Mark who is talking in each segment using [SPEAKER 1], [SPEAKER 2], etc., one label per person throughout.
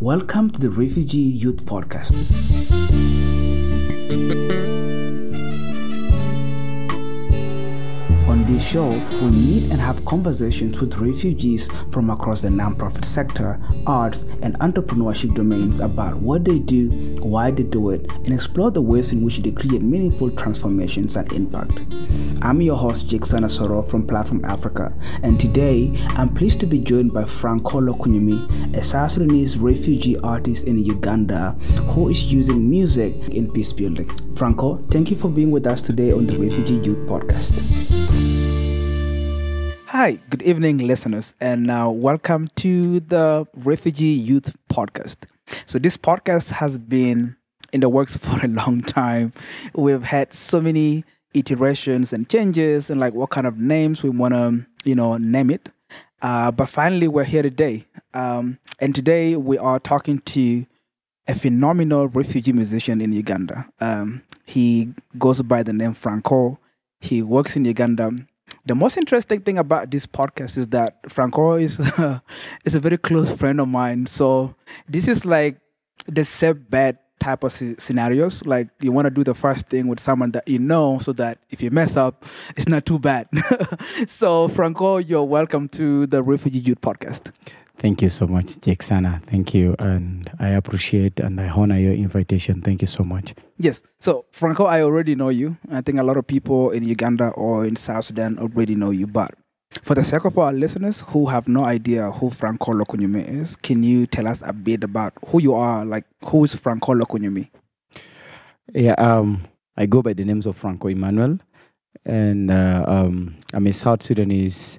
[SPEAKER 1] Welcome to the Refugee Youth Podcast. On this show, we meet and have conversations with refugees from across the nonprofit sector, arts, and entrepreneurship domains about what they do, why they do it, and explore the ways in which they create meaningful transformations and impact. I'm your host, Jake Sanasoro from Platform Africa, and today I'm pleased to be joined by Franko Lokunyumi, a South Sudanese refugee artist in Uganda who is using music in peace building. Franko, thank you for being with us today on the Refugee Youth Podcast. Hi, good evening, listeners, and now welcome to the Refugee Youth Podcast. So, this podcast has been in the works for a long time. We've had so many iterations and changes, and like what kind of names we want to, you know, name it. Uh, but finally, we're here today, um, and today we are talking to a phenomenal refugee musician in Uganda. Um, he goes by the name Franko. He works in Uganda the most interesting thing about this podcast is that Franko is is a very close friend of mine. So this is like the safe bet type of scenarios. Like you want to do the first thing with someone that you know, so that if you mess up, it's not too bad. so Franko, you're welcome to the Refugee Youth Podcast.
[SPEAKER 2] Thank you so much, Jake Sana. Thank you. And I appreciate and I honor your invitation. Thank you so much.
[SPEAKER 1] Yes. So, Franko, I already know you. I think a lot of people in Uganda or in South Sudan already know you. But for the sake of our listeners who have no idea who Franko Lokunyumi is, can you tell us a bit about who you are? Like, who is Franko Lokunyumi?
[SPEAKER 2] Yeah, um, I go by the names of Franko Emmanuel. And uh, um, I'm a South Sudanese.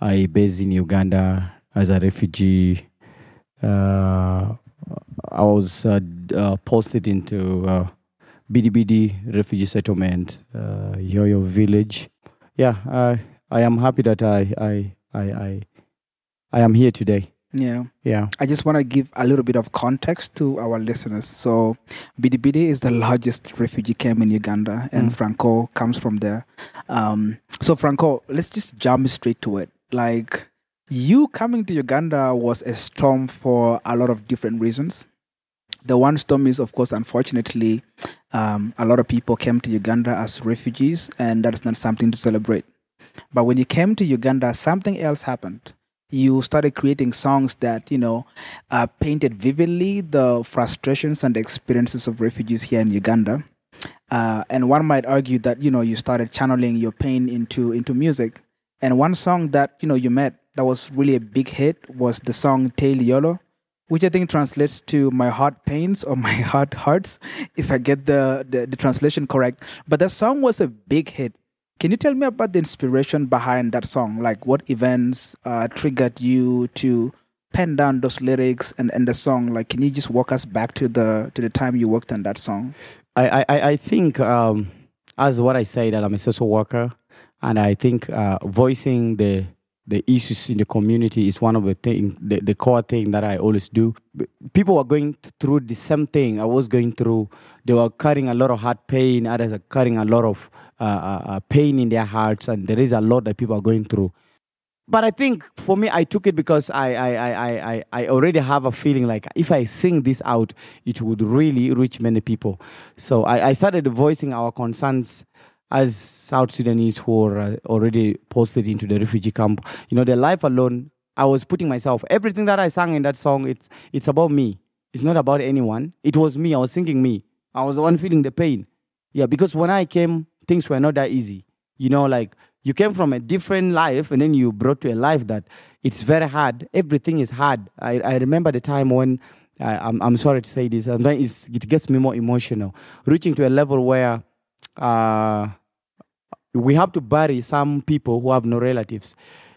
[SPEAKER 2] I based in Uganda as a refugee. Uh, I was uh, uh, posted into uh, Bidibidi refugee settlement, uh, Yoyo village. Yeah, I am happy that I I I I, I am here today.
[SPEAKER 1] Yeah.
[SPEAKER 2] Yeah.
[SPEAKER 1] I just want to give a little bit of context to our listeners. So, Bidibidi is the largest refugee camp in Uganda, and mm. Franko comes from there. Um, so, Franko, let's just jump straight to it. Like, you coming to Uganda was a storm for a lot of different reasons. The one storm is, of course, unfortunately, um, a lot of people came to Uganda as refugees, and that is not something to celebrate. But when you came to Uganda, something else happened. You started creating songs that, you know, uh, painted vividly the frustrations and the experiences of refugees here in Uganda. Uh, and one might argue that, you know, you started channeling your pain into into music. And one song that, you know, you met that was really a big hit was the song Tail Yolo, which I think translates to My Heart Pains or My Heart Hurts, if I get the, the, the translation correct. But that song was a big hit. Can you tell me about the inspiration behind that song? Like what events uh, triggered you to pen down those lyrics and, and the song? Like, can you just walk us back to the to the time you worked on that song?
[SPEAKER 2] I I, I think um, as what I say that I'm a social worker, and I think uh, voicing the the issues in the community is one of the thing, the, the core thing that I always do. People are going through the same thing I was going through. They were carrying a lot of heart pain. Others are carrying a lot of uh, uh, uh, pain in their hearts, and there is a lot that people are going through. But I think for me, I took it because I, I, I, I, I already have a feeling like if I sing this out, it would really reach many people. So I, I started voicing our concerns as South Sudanese who are uh, already posted into the refugee camp, you know, their life alone, I was putting myself, everything that I sang in that song, it's, it's about me. It's not about anyone. It was me. I was singing me. I was the one feeling the pain. Yeah, because when I came, things were not that easy. You know, like you came from a different life and then you brought to a life that it's very hard. Everything is hard. I, I remember the time when I, I'm, I'm sorry to say this, it gets me more emotional, reaching to a level where uh, we have to bury some people who have no relatives.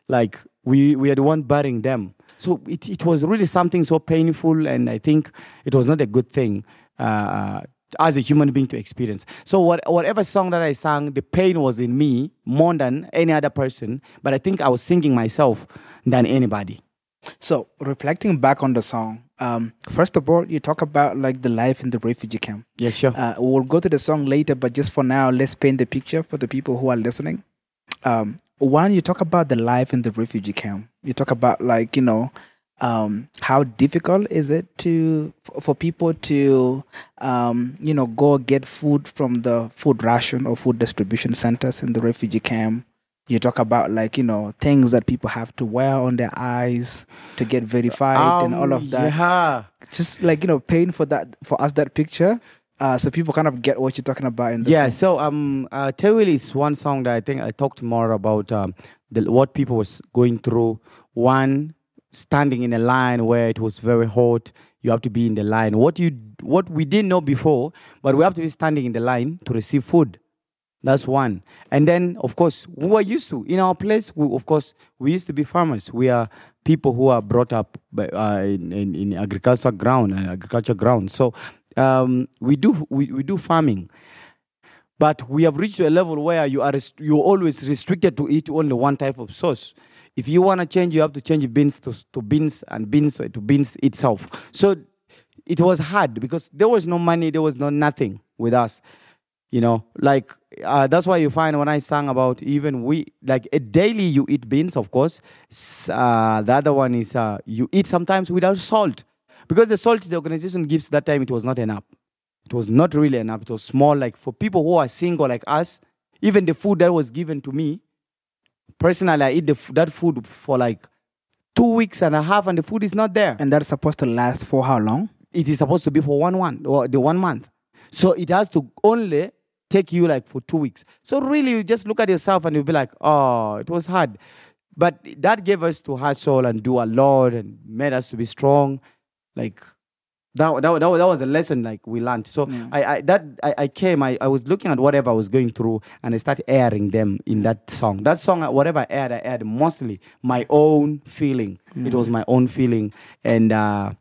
[SPEAKER 2] Like we, we are the one burying them. So it, it was really something so painful, and I think it was not a good thing uh, as a human being to experience. So what, whatever song that I sang, the pain was in me more than any other person. But I think I was singing myself than anybody.
[SPEAKER 1] So reflecting back on the song, um, first of all, you talk about like the life in the refugee camp.
[SPEAKER 2] Yeah, sure.
[SPEAKER 1] Uh, we'll go to the song later, but just for now, let's paint the picture for the people who are listening. Um, one, you talk about the life in the refugee camp. You talk about like you know um, how difficult is it to for people to um, you know go get food from the food ration or food distribution centers in the refugee camp? You talk about like you know things that people have to wear on their eyes to get verified and all of
[SPEAKER 2] Um,
[SPEAKER 1] that.
[SPEAKER 2] Yeah.
[SPEAKER 1] Just like you know, paying for that for us that picture, uh, so people kind of get what you're talking about in the
[SPEAKER 2] Yeah, so um, uh, Tewil is one song that I think I talked more about um, the, what people was going through. One, standing in a line where it was very hot. You have to be in the line. What you what we didn't know before, but we have to be standing in the line to receive food. That's one. And then, of course, we were used to in our place. We, of course, we used to be farmers. We are people who are brought up uh, in, in in agriculture ground, uh, agriculture ground. So um, we do we, we do farming, but we have reached a level where you are rest- you're always restricted to eat only one type of sauce. If you want to change, you have to change beans to, to beans and beans to beans itself. So it was hard because there was no money, there was no nothing with us. You know, like uh, that's why you find when I sang about even we like a daily you eat beans, of course. Uh, the other one is uh, you eat sometimes without salt because the salt the organization gives that time it was not enough. It was not really enough. It was small. Like for people who are single like us, even the food that was given to me, personally, I eat the, that food for like two weeks and a half, and the food is not there
[SPEAKER 1] And that's supposed to last for how long?
[SPEAKER 2] it is supposed to be for one one or the one month. So it has to only take you like for two weeks. So really, you just look at yourself and you'll be like, oh, it was hard. But that gave us to hustle and do a lot and made us to be strong. Like that, that, that, that was a lesson like we learned. So
[SPEAKER 1] Yeah.
[SPEAKER 2] I, I that I, I came, I, I was looking at whatever I was going through and I started airing them in that song. That song, whatever I aired, I aired mostly my own feeling. It was my own feeling. And uh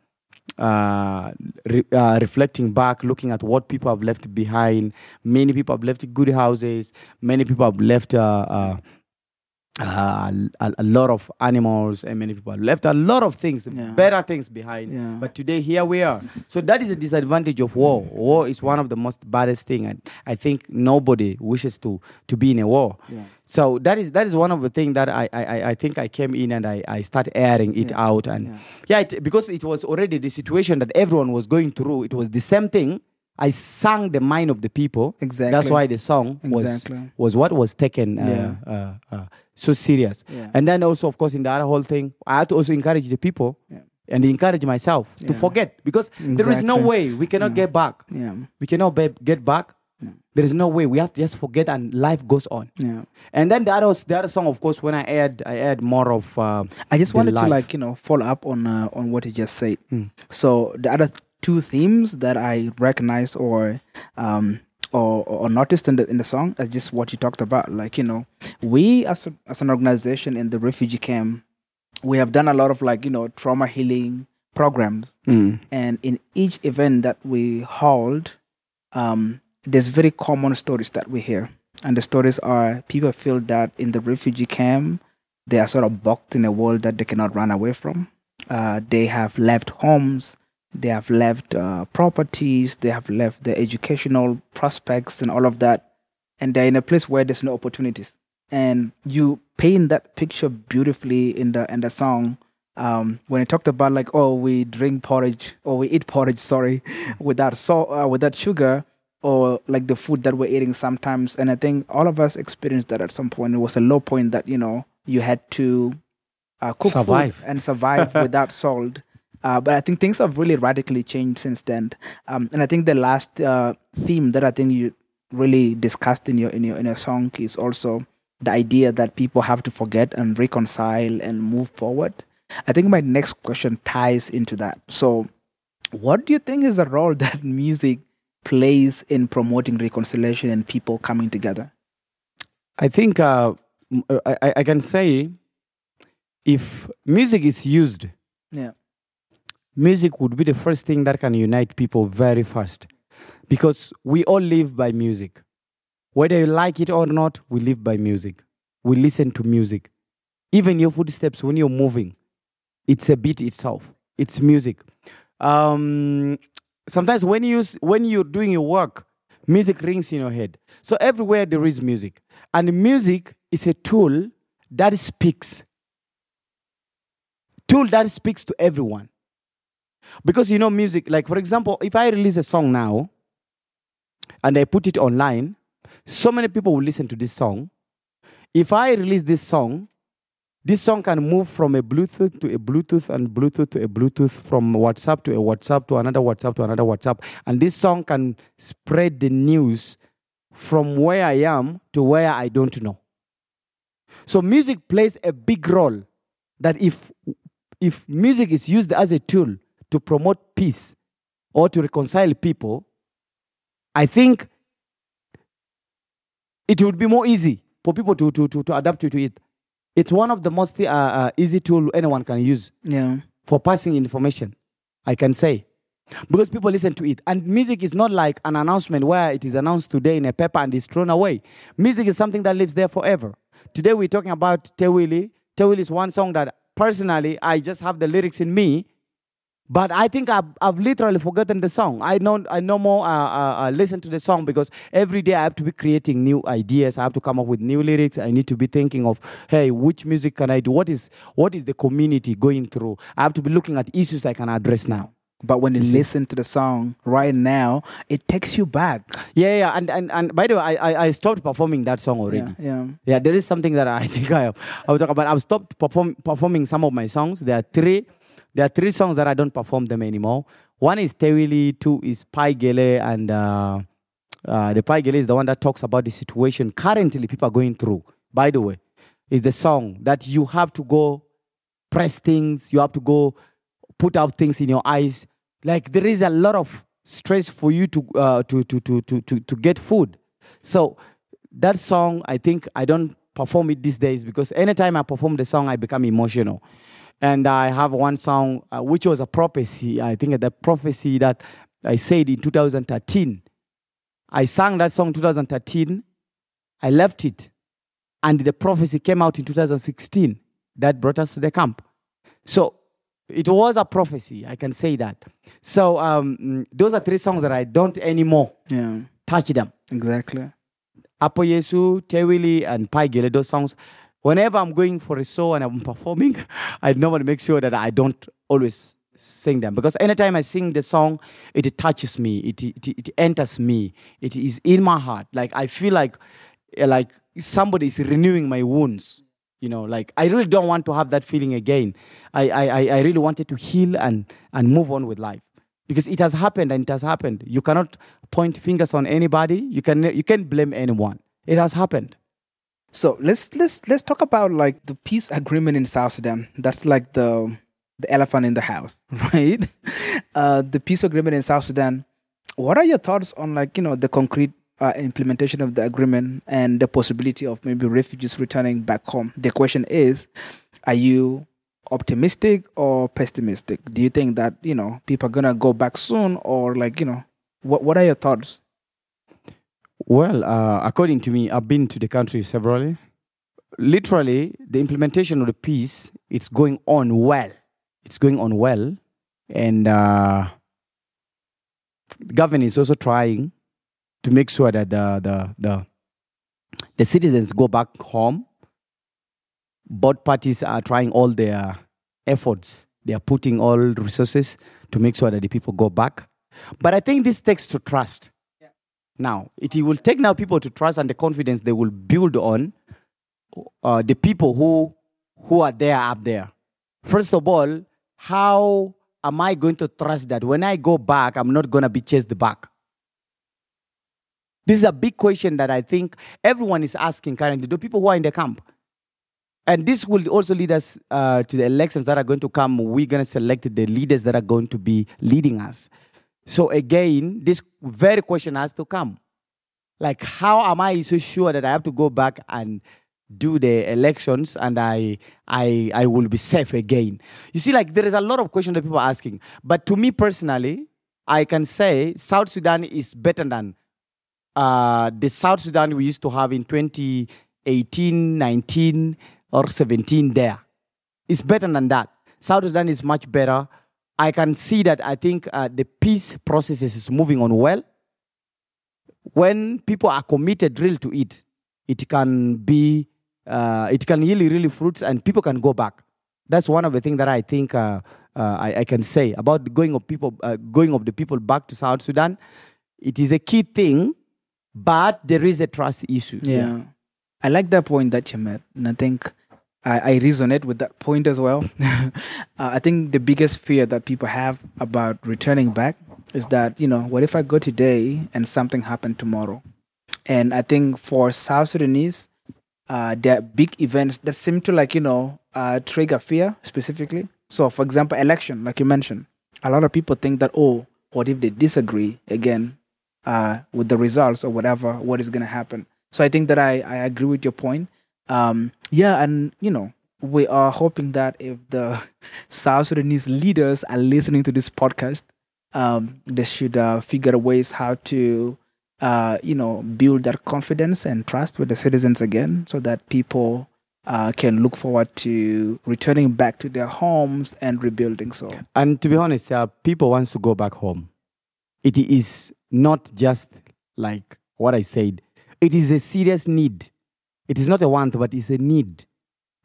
[SPEAKER 2] uh, re- uh, reflecting back, looking at what people have left behind. Many people have left good houses. Many people have left uh, uh, a, a lot of animals, and many people left a lot of things,
[SPEAKER 1] Yeah.
[SPEAKER 2] better things behind.
[SPEAKER 1] Yeah.
[SPEAKER 2] But today, here we are. So that is a disadvantage of war. War is one of the most baddest thing, and I think nobody wishes to to be in a war.
[SPEAKER 1] Yeah.
[SPEAKER 2] So that is that is one of the things that I I, I- think I came in and I, I started airing it out and
[SPEAKER 1] Yeah.
[SPEAKER 2] yeah, it, because it was already the situation that everyone was going through. It was the same thing. I sang the mind of the people.
[SPEAKER 1] Exactly.
[SPEAKER 2] That's why the song was
[SPEAKER 1] Exactly.
[SPEAKER 2] was what was taken uh,
[SPEAKER 1] Yeah.
[SPEAKER 2] uh, uh, so serious.
[SPEAKER 1] Yeah.
[SPEAKER 2] And then also, of course, in the other whole thing, I had to also encourage the people
[SPEAKER 1] Yeah.
[SPEAKER 2] and encourage myself to forget because there is no way we cannot get back.
[SPEAKER 1] Yeah.
[SPEAKER 2] We cannot be, get back. There is no way. We have to just forget and life goes on.
[SPEAKER 1] Yeah.
[SPEAKER 2] And then the other, the other song, of course, when I aired, I aired more of. Uh,
[SPEAKER 1] I just wanted to like you know follow up on uh, on what you just said.
[SPEAKER 2] Mm.
[SPEAKER 1] So the other th- two themes that I recognized or um or, or noticed in the in the song is just what you talked about. Like you know, we as a, as an organization in the refugee camp, we have done a lot of like you know trauma healing programs, and in each event that we hold, um, there's very common stories that we hear, and the stories are people feel that in the refugee camp they are sort of boxed in a world that they cannot run away from. Uh, they have left homes, they have left uh, properties, they have left their educational prospects and all of that, and they're in a place where there's no opportunities. And you paint that picture beautifully in the in the song um, when it talked about like, oh, we drink porridge or we eat porridge, sorry, without salt, uh, without sugar, or like the food that we're eating sometimes. And I think all of us experienced that at some point. It was a low point that you know you had to uh, cook
[SPEAKER 2] Survive.
[SPEAKER 1] food and survive without salt. Uh, but I think things have really radically changed since then. Um, and I think the last uh, theme that I think you really discussed in your in your in your song is also the idea that people have to forget and reconcile and move forward. I think my next question ties into that. So, what do you think is the role that music plays in promoting reconciliation and people coming together?
[SPEAKER 2] I think uh, uh, I, I- I can say if music is used,
[SPEAKER 1] Yeah.
[SPEAKER 2] Music would be the first thing that can unite people very fast because we all live by music. Whether you like it or not, we live by music. We listen to music. Even your footsteps when you're moving, it's a beat itself. It's music. Um, sometimes when you when you're doing your work, music rings in your head. So everywhere there is music, and music is a tool that speaks tool that speaks to everyone. Because you know, music, like for example, if I release a song now and I put it online, so many people will listen to this song. If I release this song, this song can move from a Bluetooth to a Bluetooth and Bluetooth to a Bluetooth, from WhatsApp to a WhatsApp to another WhatsApp to another WhatsApp. And this song can spread the news from where I am to where I don't know. So music plays a big role that if if music is used as a tool to promote peace or to reconcile people, I think it would be more easy for people to, to, to, to adapt to it. It's one of the most uh, uh, easy tool anyone can use
[SPEAKER 1] Yeah.
[SPEAKER 2] for passing information, I can say. Because people listen to it. And music is not like an announcement where it is announced today in a paper and is thrown away. Music is something that lives there forever. Today we're talking about Tewili. Tewili is one song that personally I just have the lyrics in me. But I think I've, I've literally forgotten the song. I know I no more uh, uh, uh, listen to the song because every day I have to be creating new ideas. I have to come up with new lyrics. I need to be thinking of, hey, which music can I do? What is what is the community going through? I have to be looking at issues I can address now.
[SPEAKER 1] But when you listen to the song right now, it takes you back.
[SPEAKER 2] Yeah, yeah. And and, and by the way, I, I I stopped performing that song already.
[SPEAKER 1] Yeah. Yeah.
[SPEAKER 2] Yeah, there is something that I think I I will talk about. I've stopped perform, performing some of my songs. There are three. There are three songs that I don't perform them anymore. One is Tewili, two is Pai Gele, and uh, uh, the Pai Gele is the one that talks about the situation currently people are going through. By the way, is the song that you have to go press things, you have to go put out things in your eyes. Like there is a lot of stress for you to uh, to, to, to to to to get food. So that song, I think I don't perform it these days because anytime I perform the song, I become emotional. And I have one song uh, which was a prophecy. I think the prophecy that I said in 2013. I sang that song 2013. I left it, and the prophecy came out in 2016. That brought us to the camp. So it was a prophecy. I can say that. So um, those are three songs that I don't anymore
[SPEAKER 1] Yeah.
[SPEAKER 2] touch them.
[SPEAKER 1] Exactly.
[SPEAKER 2] Apo Yesu, Tewili, and Pai Gele, those songs. Whenever I'm going for a show and I'm performing, I normally make sure that I don't always sing them because anytime I sing the song, it touches me, it, it, it enters me, it is in my heart. Like I feel like like somebody is renewing my wounds. You know, like I really don't want to have that feeling again. I, I, I really wanted to heal and, and move on with life because it has happened and it has happened. You cannot point fingers on anybody. You can you can't blame anyone. It has happened.
[SPEAKER 1] So let's let's let's talk about like the peace agreement in South Sudan. That's like the the elephant in the house, right? Uh, the peace agreement in South Sudan. What are your thoughts on like you know the concrete uh, implementation of the agreement and the possibility of maybe refugees returning back home? The question is, are you optimistic or pessimistic? Do you think that you know people are gonna go back soon, or like you know, what what are your thoughts?
[SPEAKER 2] Well, uh, according to me, I've been to the country severally. Literally, the implementation of the peace it's going on well. It's going on well, and uh, the government is also trying to make sure that the the the, the citizens go back home. Both parties are trying all their efforts. They are putting all resources to make sure that the people go back. But I think this takes to trust. Now, it will take now people to trust and the confidence they will build on uh, the people who who are there up there. First of all, how am I going to trust that when I go back, I'm not going to be chased back? This is a big question that I think everyone is asking currently. The people who are in the camp. And this will also lead us uh, to the elections that are going to come. We're going to select the leaders that are going to be leading us. So again, this very question has to come. Like, how am I so sure that I have to go back and do the elections and I I I will be safe again? You see, like there is a lot of questions that people are asking. But to me personally, I can say South Sudan is better than uh, the South Sudan we used to have in 2018, 19, or 17 there. It's better than that. South Sudan is much better. I can see that I think uh, the peace process is moving on well. When people are committed really to it, it can be, uh, it can really, really fruits and people can go back. That's one of the things that I think uh, uh, I, I can say about going of people, uh, going of the people back to South Sudan. It is a key thing, but there is a trust issue.
[SPEAKER 1] Yeah. I like that point that you made. And I think I, I resonate with that point as well. uh, I think the biggest fear that people have about returning back is that, you know, what if I go today and something happened tomorrow? And I think for South Sudanese, uh, there are big events that seem to like, you know, uh, trigger fear specifically. So, for example, election, like you mentioned, a lot of people think that, oh, what if they disagree again uh, with the results or whatever, what is going to happen? So I think that I, I agree with your point. Um, yeah, and you know, we are hoping that if the South Sudanese leaders are listening to this podcast, um, they should uh, figure ways how to, uh, you know, build that confidence and trust with the citizens again, so that people uh, can look forward to returning back to their homes and rebuilding. So,
[SPEAKER 2] And to be honest, uh, people wants to go back home. It is not just like what I said. It is a serious need. It is not a want, but it's a need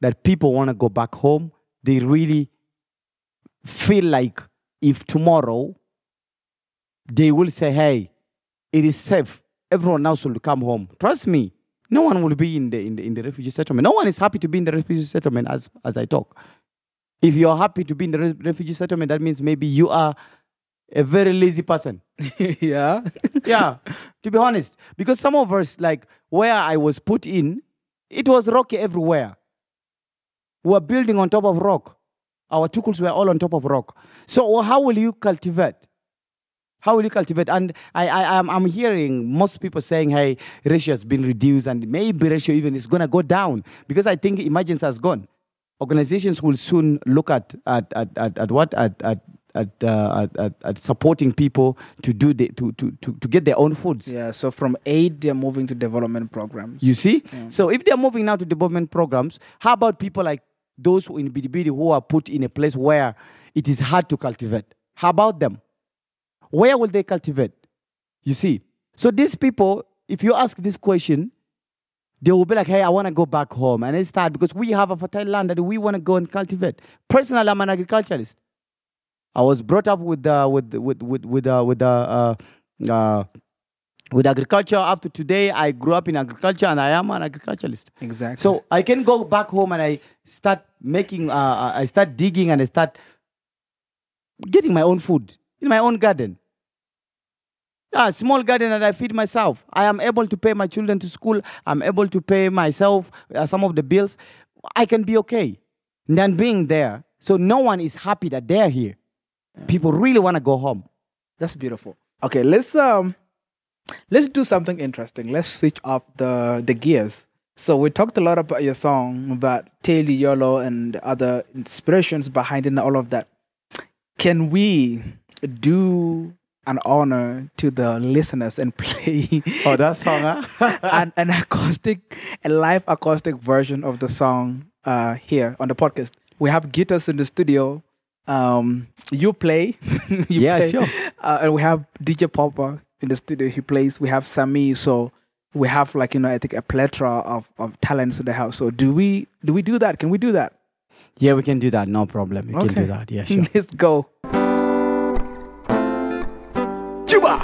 [SPEAKER 2] that people want to go back home. They really feel like if tomorrow they will say, hey, it is safe, everyone now should come home. Trust me, no one will be in the, in the, in the refugee settlement. No one is happy to be in the refugee settlement as, as I talk. If you're happy to be in the re- refugee settlement, that means maybe you are a very lazy person.
[SPEAKER 1] yeah,
[SPEAKER 2] yeah, to be honest. Because some of us, like where I was put in, it was rocky everywhere. We were building on top of rock. Our tukuls were all on top of rock. So how will you cultivate? How will you cultivate? And I, I, I'm, I'm hearing most people saying, hey, ratio has been reduced and maybe ratio even is going to go down because I think emergence has gone. Organizations will soon look at, at, at, at, at what? At, at, at, uh, at, at, at supporting people to do the, to, to, to, to get their own foods.
[SPEAKER 1] yeah. So from aid, they're moving to development programs.
[SPEAKER 2] You see? So if they're moving now to development programs, how about people like those who in Bidibidi who are put in a place where it is hard to cultivate? How about them? Where will they cultivate? You see? So these people, if you ask this question, they will be like, hey, I want to go back home. And it's hard because we have a fertile land that we want to go and cultivate. Personally, I'm an agriculturalist. I was brought up with uh, with with with with uh, with uh, uh, uh, with agriculture. Up to today, I grew up in agriculture, and I am an agriculturalist.
[SPEAKER 1] Exactly.
[SPEAKER 2] So I can go back home and I start making, uh, I start digging and I start getting my own food in my own garden. Yeah, small garden that I feed myself. I am able to pay my children to school. I'm able to pay myself uh, some of the bills. I can be okay. Than being there. So no one is happy that they're here. People really want to go home.
[SPEAKER 1] That's beautiful. Okay, let's um let's do something interesting. Let's switch up the the gears. So we talked a lot about your song, about Taylor Yolo and other inspirations behind it and all of that. Can we do an honor to the listeners and play
[SPEAKER 2] Oh, that song, huh?
[SPEAKER 1] an, an acoustic, a live acoustic version of the song uh, here on the podcast. We have guitars in the studio. Um, you play, you
[SPEAKER 2] Yeah,
[SPEAKER 1] play.
[SPEAKER 2] sure.
[SPEAKER 1] Uh, and we have DJ Popper in the studio. He plays. We have Sami. So we have like you know I think a plethora of, of talents in the house. So do we do we do that? Can we do that?
[SPEAKER 2] yeah, we can do that. No problem. We can do that. Yeah, sure.
[SPEAKER 1] Let's go.
[SPEAKER 2] Juba!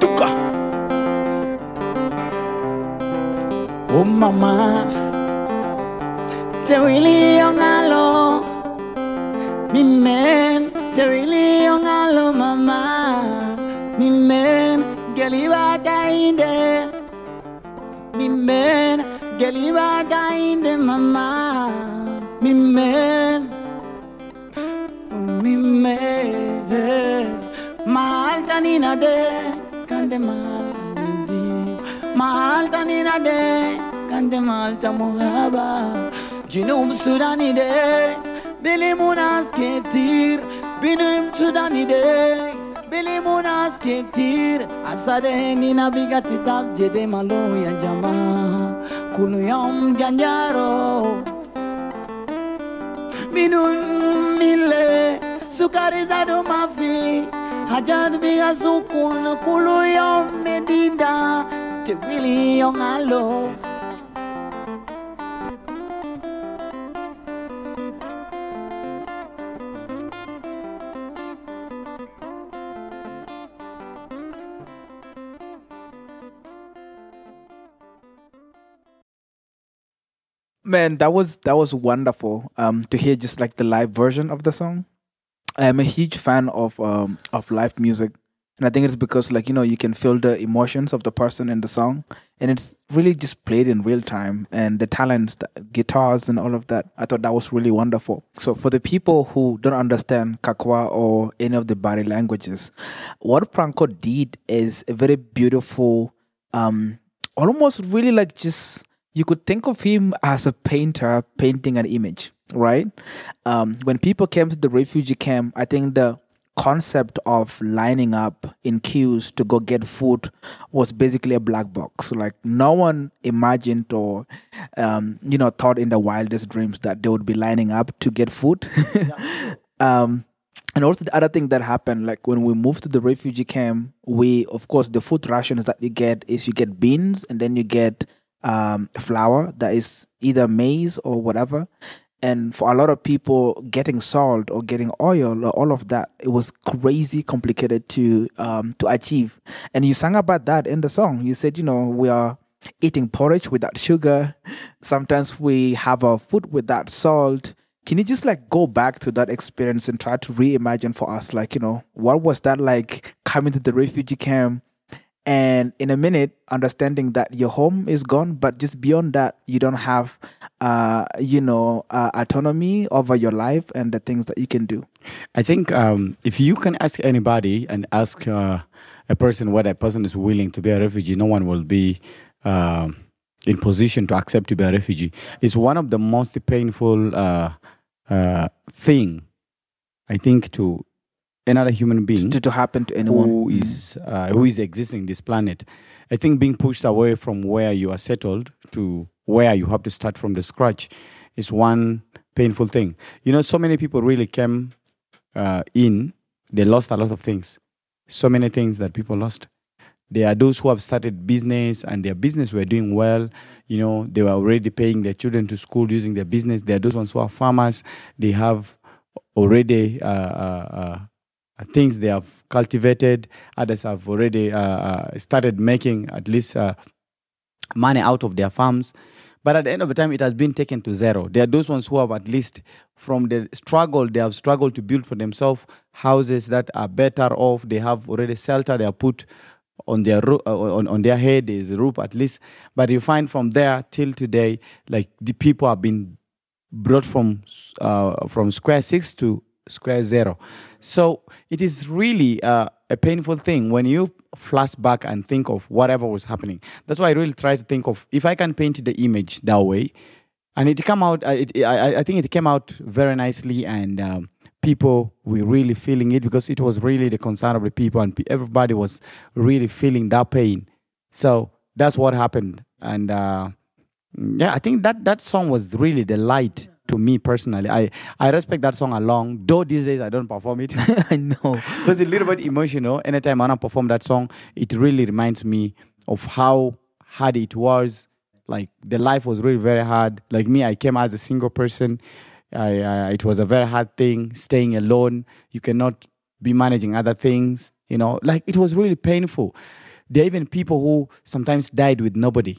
[SPEAKER 2] Tuka!
[SPEAKER 3] Oh mama, te wili yongalo, mi men, te wili yongalo mama, mi men, geliba dainde, mi men, geliba dainde mama, mi men, mi men, malta nina de, kande maldi. Malta nina de kante Malta muhaba Junub Sudani de Bili munas ketir Binum Sudani de. Bili munas ketir Asade nina bigati tab jede malo ya jama. Kulu yom janjaro Minun mile Sukari zado mafi. Hajar biga sukun Kulu yom medida Te wili yong alo
[SPEAKER 1] Man, that was that was wonderful. Um, to hear just like the live version of the song. I'm a huge fan of um of live music, and I think it's because like you know you can feel the emotions of the person in the song, and it's really just played in real time, and the talents, the guitars, and all of that. I thought that was really wonderful. So for the people who don't understand Kakwa or any of the Bari languages, what Franko did is a very beautiful, um, almost really like just you could think of him as a painter painting an image, right? Um, when people came to the refugee camp, I think the concept of lining up in queues to go get food was basically a black box. Like no one imagined or, um, you know, thought in the wildest dreams that they would be lining up to get food. um, and also the other thing that happened, like when we moved to the refugee camp, we, of course, the food rations that you get is you get beans and then you get um, flour that is either maize or whatever. And for a lot of people, getting salt or getting oil or all of that, it was crazy complicated to um, to achieve. And you sang about that in the song. You said, you know, we are eating porridge without sugar. Sometimes we have our food without salt. Can you just like go back to that experience and try to reimagine for us, like, you know, what was that like coming to the refugee camp? And in a minute understanding that your home is gone but just beyond that you don't have uh you know uh, autonomy over your life and the things that you can do
[SPEAKER 2] I think um, if you can ask anybody and ask uh, a person whether a person is willing to be a refugee, no one will be um in position to accept to be a refugee. It's one of the most painful uh, uh, thing, I think, to another human being
[SPEAKER 1] to, to happen to anyone
[SPEAKER 2] who is uh, who is existing in this planet. I think being pushed away from where you are settled to where you have to start from the scratch is one painful thing. You know, so many people really came uh, in, they lost a lot of things. So many things that people lost. There are those who have started business and their business were doing well. You know, they were already paying their children to school using their business. There are those ones who are farmers. They have already uh, uh, uh, things they have cultivated. Others have already uh, uh, started making at least uh, money out of their farms. But at the end of the time, it has been taken to zero. There are those ones who have at least, from the struggle, they have struggled to build for themselves houses that are better off. They have already shelter. They are put on their roo- uh, on, on their head. Is a roof at least. But you find from there till today, like the people have been brought from uh, from square six to square zero. So it is really uh, a painful thing when you flash back and think of whatever was happening. That's why I really try to think of if I can paint the image that way, and it come out. Uh, it, I, I think it came out very nicely, and um, people were really feeling it because it was really the concern of the people, and everybody was really feeling that pain. So that's what happened, and uh, yeah, I think that that song was really the light to me personally. I I respect that song along, though these days I don't perform it.
[SPEAKER 1] i know
[SPEAKER 2] Because a little bit emotional. Anytime I perform that song, it really reminds me of how hard it was. Like the life was really very hard. Like me, I came as a single person. I, I it was a very hard thing. Staying alone, you cannot be managing other things. You know, like it was really painful. There are even people who sometimes died with nobody.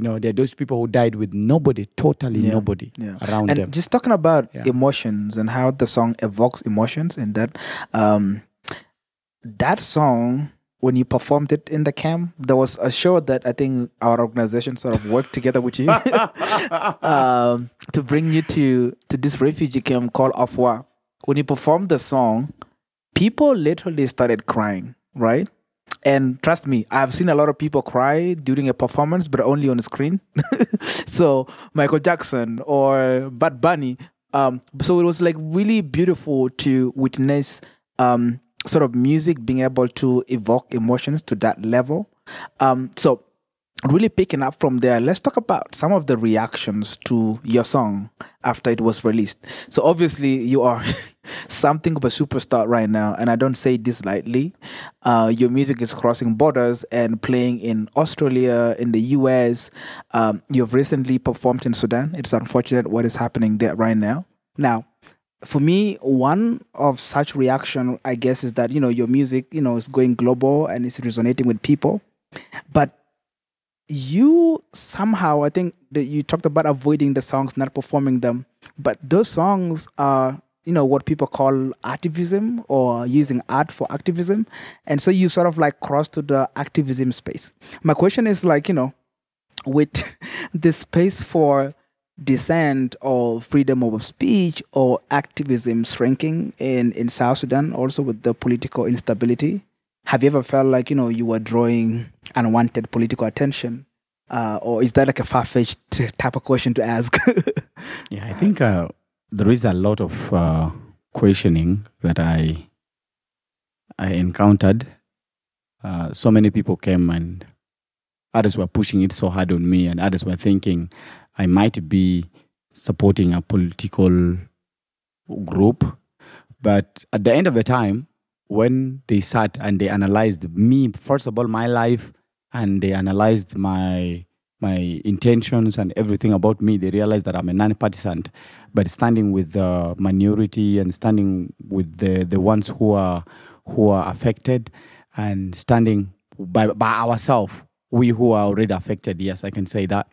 [SPEAKER 2] You know, there are those people who died with nobody, totally
[SPEAKER 1] Yeah,
[SPEAKER 2] nobody
[SPEAKER 1] yeah.
[SPEAKER 2] around
[SPEAKER 1] and
[SPEAKER 2] them.
[SPEAKER 1] just talking about
[SPEAKER 2] Yeah.
[SPEAKER 1] emotions and how the song evokes emotions and that um that song when you performed it in the camp there was a show that i think our organization sort of worked together with you um, to bring you to to this refugee camp called afwa when you performed the song people literally started crying right and trust me, I've seen a lot of people cry during a performance, but only on screen. so Michael Jackson or Bad Bunny. Um, so it was like really beautiful to witness um, sort of music being able to evoke emotions to that level. Um, so really picking up from there, let's talk about some of the reactions to your song after it was released. So obviously you are something of a superstar right now, and I don't say this lightly. Uh, your music is crossing borders and playing in Australia, in the US. Um, you've recently performed in Sudan. It's unfortunate what is happening there right now. Now, for me, one of such reaction, I guess, is that you know your music, you know, is going global and it's resonating with people, but you somehow, I think that you talked about avoiding the songs, not performing them, but those songs are, you know, what people call activism or using art for activism. And so you sort of like cross to the activism space. My question is like, you know, with the space for dissent or freedom of speech or activism shrinking in, in South Sudan, also with the political instability, have you ever felt like, you know, you were drawing unwanted political attention? Uh, or is that like a far fetched type of question to ask?
[SPEAKER 2] yeah, I think uh, there is a lot of uh, questioning that I I encountered. Uh, so many people came and others were pushing it so hard on me, and others were thinking I might be supporting a political group. But at the end of the time, when they sat and they analyzed me, first of all, my life, and they analyzed my my intentions and everything about me, they realized that I'm a non-partisan, but standing with the minority and standing with the, the ones who are who are affected, and standing by by ourselves, we who are already affected. Yes, I can say that.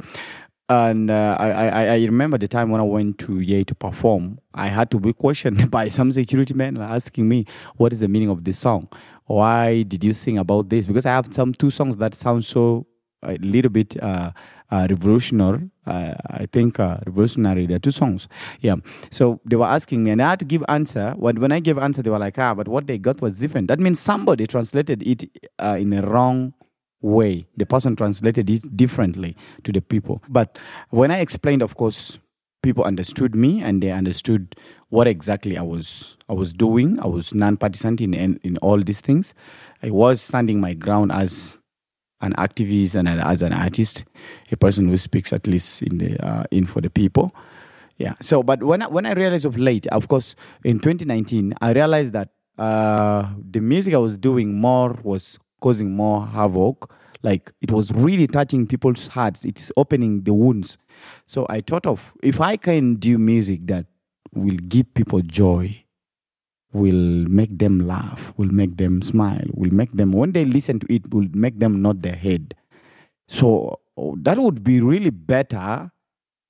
[SPEAKER 2] And uh, I, I, I remember the time when I went to Yei to perform, I had to be questioned by some security men asking me, what is the meaning of this song? Why did you sing about this? Because I have some two songs that sound so a little bit uh, uh, revolutionary. Uh, I think uh, revolutionary. There are two songs. Yeah. So they were asking me, and I had to give answer. When when I gave answer, they were like, "Ah, but what they got was different." That means somebody translated it uh, in a wrong way. The person translated it differently to the people. But when I explained, of course, people understood me and they understood what exactly I was I was doing. I was non-partisan in, in, in all these things. I was standing my ground as an activist and as an artist, a person who speaks at least in the uh, in for the people. Yeah. So, but when I, when I realized of late, of course, in 2019, I realized that uh, the music I was doing more was causing more havoc. Like it was really touching people's hearts. It's opening the wounds. So I thought of if I can do music that will give people joy, will make them laugh, will make them smile, will make them when they listen to it, will make them nod their head. So oh, that would be really better.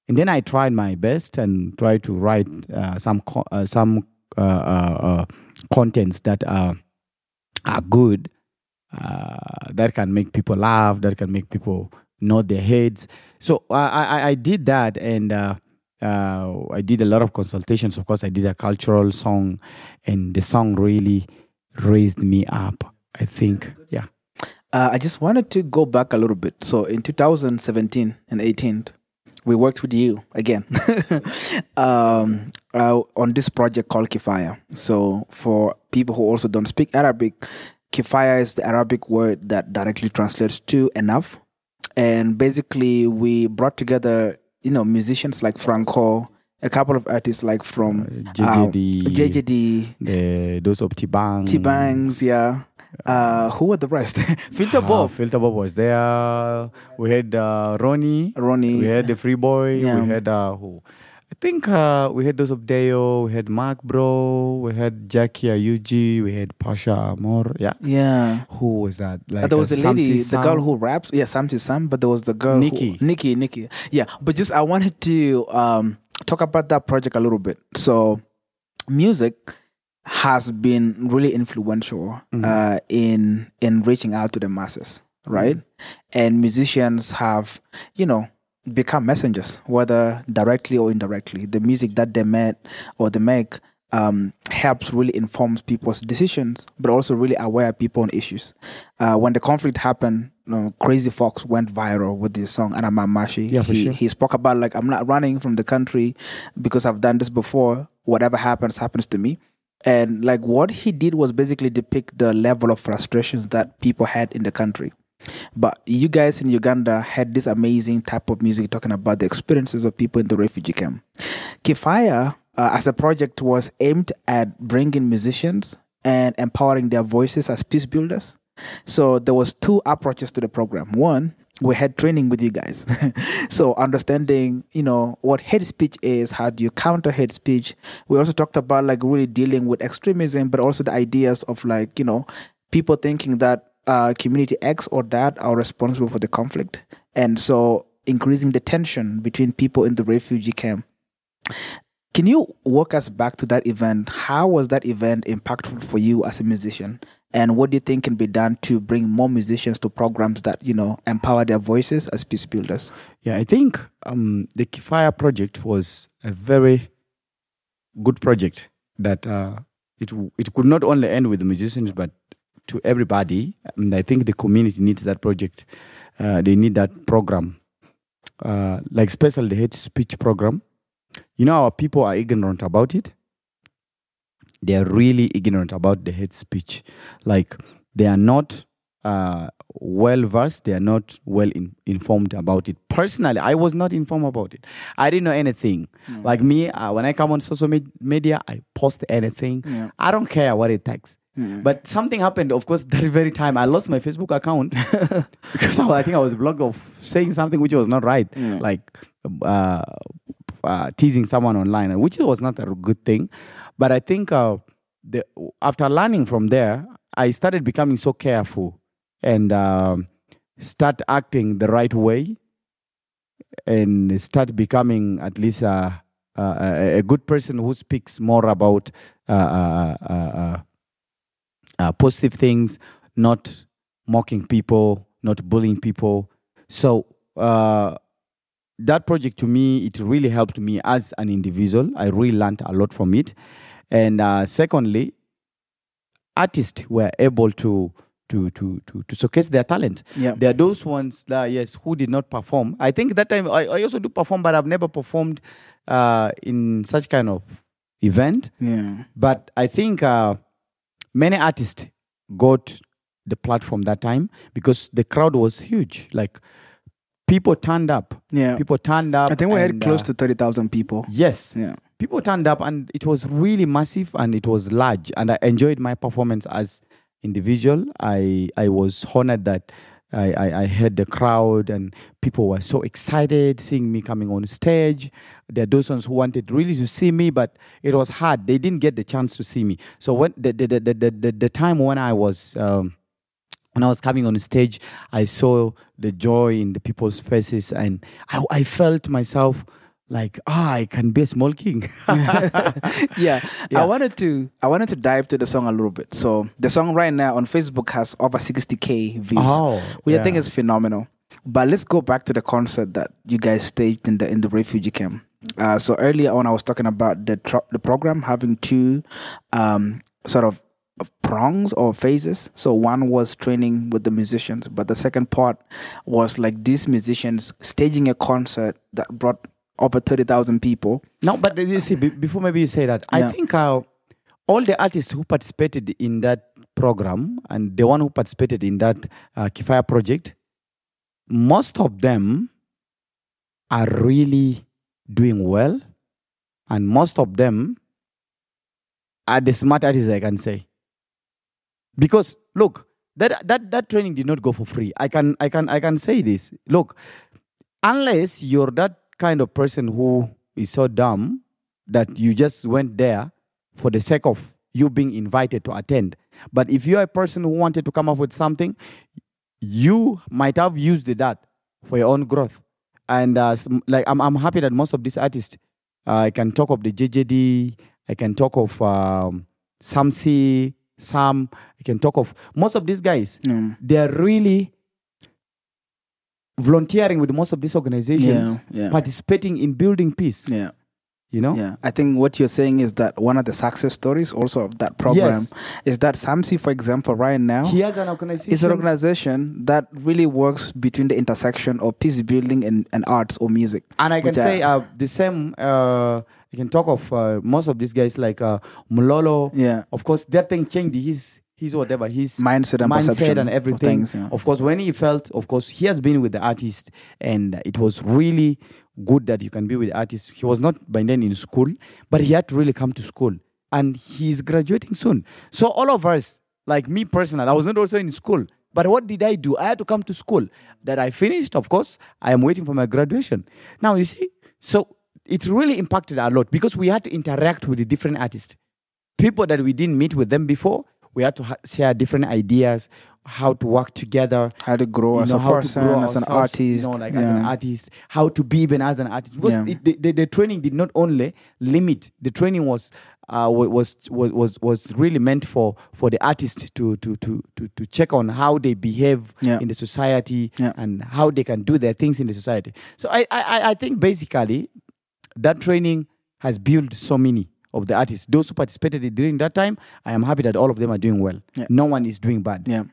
[SPEAKER 2] And then I tried my best and tried to write uh, some co- uh, some uh, uh, uh contents that are are good uh, that can make people laugh, that can make people nod their heads. So I, I, I did that and uh, uh, I did a lot of consultations. Of course, I did a cultural song, and the song really raised me up. I think, yeah.
[SPEAKER 1] Uh, I just wanted to go back a little bit. So in 2017 and 18, we worked with you again um, uh, on this project called Kifaya. So for people who also don't speak Arabic, Kifaya is the Arabic word that directly translates to enough. And basically, we brought together, you know, musicians like Franko, a couple of artists like from
[SPEAKER 2] uh, JJD,
[SPEAKER 1] uh, JJD,
[SPEAKER 2] the, those of T-Bang.
[SPEAKER 1] T-Bangs, yeah. Uh, who were the rest? Filter Bob.
[SPEAKER 2] Uh, Filter Bob was there. We had uh, Ronnie.
[SPEAKER 1] Ronnie.
[SPEAKER 2] We had the Free Boy.
[SPEAKER 1] Yeah.
[SPEAKER 2] We had uh, who? I think uh, we had those of Deo, we had Mark Bro, we had Jackie Ayuji, we had Pasha Amor. Yeah.
[SPEAKER 1] Yeah.
[SPEAKER 2] Who was that? Like
[SPEAKER 1] Uh, there was
[SPEAKER 2] uh,
[SPEAKER 1] the lady,
[SPEAKER 2] Samsi
[SPEAKER 1] the girl who raps. Yeah, Samsi Sam, but there was the girl
[SPEAKER 2] Nikki.
[SPEAKER 1] Who, Nikki, Nikki. Yeah, but just I wanted to um, talk about that project a little bit. So, music has been really influential
[SPEAKER 2] Mm-hmm.
[SPEAKER 1] uh, in in reaching out to the masses, right? And musicians have, you know, become messengers, whether directly or indirectly. The music that they made or they make um, helps really informs people's decisions, but also really aware people on issues. Uh, when the conflict happened, you know, Crazy Fox went viral with this song Anamamashi.
[SPEAKER 2] Yeah, for
[SPEAKER 1] he,
[SPEAKER 2] sure.
[SPEAKER 1] he spoke about like I'm not running from the country because I've done this before. Whatever happens, happens to me. And like what he did was basically depict the level of frustrations that people had in the country. But you guys in Uganda had this amazing type of music talking about the experiences of people in the refugee camp. Kifaya, uh, as a project, was aimed at bringing musicians and empowering their voices as peace builders. So there was two approaches to the program. One, we had training with you guys. so understanding, you know, what hate speech is, how do you counter hate speech. We also talked about like really dealing with extremism, but also the ideas of like, you know, people thinking that uh, community X or that are responsible for the conflict and so increasing the tension between people in the refugee camp. Can you walk us back to that event? How was that event impactful for you as a musician? And what do you think can be done to bring more musicians to programs that, you know, empower their voices as peace builders?
[SPEAKER 2] Yeah, I think um, the Kifaya project was a very good project that uh, it it could not only end with the musicians but to everybody. And I think the community needs that project. Uh, they need that program, uh, like especially the hate speech program. You know, our people are ignorant about it. They are really ignorant about the hate speech. Like they are not uh, well versed. They are not well in, informed about it. Personally, I was not informed about it. I didn't know anything. Like me, uh, when I come on social med- media, I post anything.
[SPEAKER 1] Yeah.
[SPEAKER 2] I don't care what it takes. But something happened, of course, that very time. I lost my Facebook account because I, I think I was blocked of saying something which was not right,
[SPEAKER 1] Yeah.
[SPEAKER 2] like uh, uh, teasing someone online, which was not a good thing. But I think uh, the, after learning from there, I started becoming so careful and um, start acting the right way and start becoming at least uh, uh, a, a good person who speaks more about uh, uh, uh, positive things, not mocking people, not bullying people. So uh, that project to me, it really helped me as an individual. I really learned a lot from it. And uh, secondly, artists were able to to to to to showcase their talent.
[SPEAKER 1] Yeah.
[SPEAKER 2] There are those ones that yes who did not perform. I think that time I, I also do perform, but I've never performed uh, in such kind of event.
[SPEAKER 1] Yeah.
[SPEAKER 2] But I think uh, many artists got the platform that time because the crowd was huge. Like people turned up.
[SPEAKER 1] Yeah.
[SPEAKER 2] People turned up.
[SPEAKER 1] I think we had close
[SPEAKER 2] uh,
[SPEAKER 1] to 30,000 people.
[SPEAKER 2] Yes.
[SPEAKER 1] Yeah.
[SPEAKER 2] People turned up and it was really massive and it was large. And I enjoyed my performance as individual. I I was honored that I, I, I had the crowd and people were so excited seeing me coming on stage. There are those ones who wanted really to see me, but it was hard. They didn't get the chance to see me. So when the the the the, the, the time when I was um, when I was coming on stage, I saw the joy in the people's faces, and I, I felt myself like, ah, I can be a small king.
[SPEAKER 1] yeah.
[SPEAKER 2] Yeah.
[SPEAKER 1] I wanted to I wanted to dive to the song a little bit. So the song right now on Facebook has over 60k views,
[SPEAKER 2] Oh,
[SPEAKER 1] which I think
[SPEAKER 2] yeah.
[SPEAKER 1] is phenomenal. But let's go back to the concert that you guys staged in the in the refugee camp. Uh, so earlier on, I was talking about the the program having two um, sort of prongs or phases. So one was training with the musicians, but the second part was like these musicians staging a concert that brought over thirty thousand people.
[SPEAKER 2] No, but you see, before maybe you say that,
[SPEAKER 1] Yeah.
[SPEAKER 2] I think uh, all the artists who participated in that program and the one who participated in that uh, Kifaya project, most of them are really doing well, and most of them are the smart artists, I can say. Because look, that that that training did not go for free. I can I can I can say this. Look, unless you're that kind of person who is so dumb that you just went there for the sake of you being invited to attend. But if you're a person who wanted to come up with something, you might have used that for your own growth. And uh, like I'm, I'm happy that most of these artists, uh, I can talk of the JJD, I can talk of um, Samsi, Sam, I can talk of most of these guys.
[SPEAKER 1] Mm.
[SPEAKER 2] They're really volunteering with most of these organizations,
[SPEAKER 1] Yeah, yeah.
[SPEAKER 2] participating in building peace.
[SPEAKER 1] Yeah.
[SPEAKER 2] You know,
[SPEAKER 1] Yeah, I think what you're saying is that one of the success stories also of that program
[SPEAKER 2] Yes.
[SPEAKER 1] is that Samsi, for example, right now
[SPEAKER 2] he has an organization.
[SPEAKER 1] is an organization that really works between the intersection of peace building and, and arts or music.
[SPEAKER 2] and I can
[SPEAKER 1] I-
[SPEAKER 2] say uh, the same. Uh, I can talk of uh, most of these guys like uh, Mulolo.
[SPEAKER 1] Yeah.
[SPEAKER 2] Of course, that thing changed his his whatever his
[SPEAKER 1] Mindset and perception
[SPEAKER 2] and
[SPEAKER 1] of
[SPEAKER 2] everything.
[SPEAKER 1] things, yeah.
[SPEAKER 2] Of course, when he felt, of course, he has been with the artist, and it was really good that you can be with the artist. He was not by then in school, but he had to really come to school, and he's graduating soon. So all of us, like me personally, I was not also in school. But what did I do? I had to come to school. That I finished, of course. I am waiting for my graduation. Now you see, so it really impacted a lot because we had to interact with the different artists people that we didn't meet with them before. We had to ha- share different ideas, how to work together,
[SPEAKER 1] How to grow
[SPEAKER 2] you
[SPEAKER 1] as
[SPEAKER 2] know,
[SPEAKER 1] a
[SPEAKER 2] how to
[SPEAKER 1] person,
[SPEAKER 2] grow
[SPEAKER 1] as an artist.
[SPEAKER 2] you know, like as an artist, how to be even as an artist. Because
[SPEAKER 1] Yeah.
[SPEAKER 2] it, the, the, the training did not only limit. The training was uh, was was was was really meant for for the artist to to to to, to check on how they behave
[SPEAKER 1] Yeah.
[SPEAKER 2] in the society
[SPEAKER 1] Yeah.
[SPEAKER 2] and how they can do their things in the society. So I I- I think basically that training has built so many of the artists. Those who participated during that time, I am happy that all of them are doing well.
[SPEAKER 1] Yeah.
[SPEAKER 2] No one is doing bad.
[SPEAKER 1] Yeah.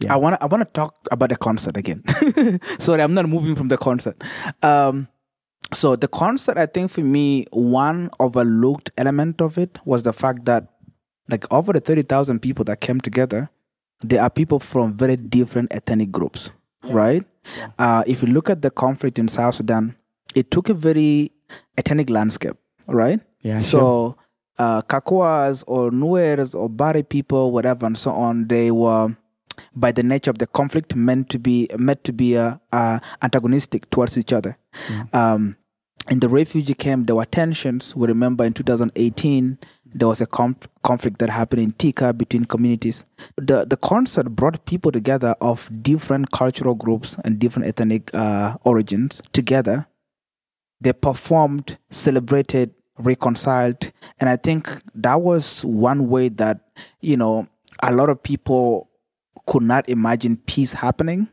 [SPEAKER 2] Yeah.
[SPEAKER 1] I want to I want to talk about the concert again. Sorry, I'm not moving from the concert. Um, so the concert, I think for me, one overlooked element of it was the fact that, like, over the thirty thousand people that came together, there are people from very different ethnic groups, right?
[SPEAKER 2] Yeah.
[SPEAKER 1] Uh, if you look at the conflict in South Sudan, it took a very ethnic landscape, right?
[SPEAKER 2] Yeah.
[SPEAKER 1] so
[SPEAKER 2] sure.
[SPEAKER 1] Uh, Kakwas or Nuers or Bari people, whatever, and so on, they were by the nature of the conflict meant to be meant to be uh, uh, antagonistic towards each other. Um, in the refugee camp, there were tensions. We remember in 2018 there was a conf- conflict that happened in Tika between communities. The the concert brought people together of different cultural groups and different ethnic uh, origins together. They performed, celebrated, reconciled, and I think that was one way that you know a lot of people could not imagine peace happening.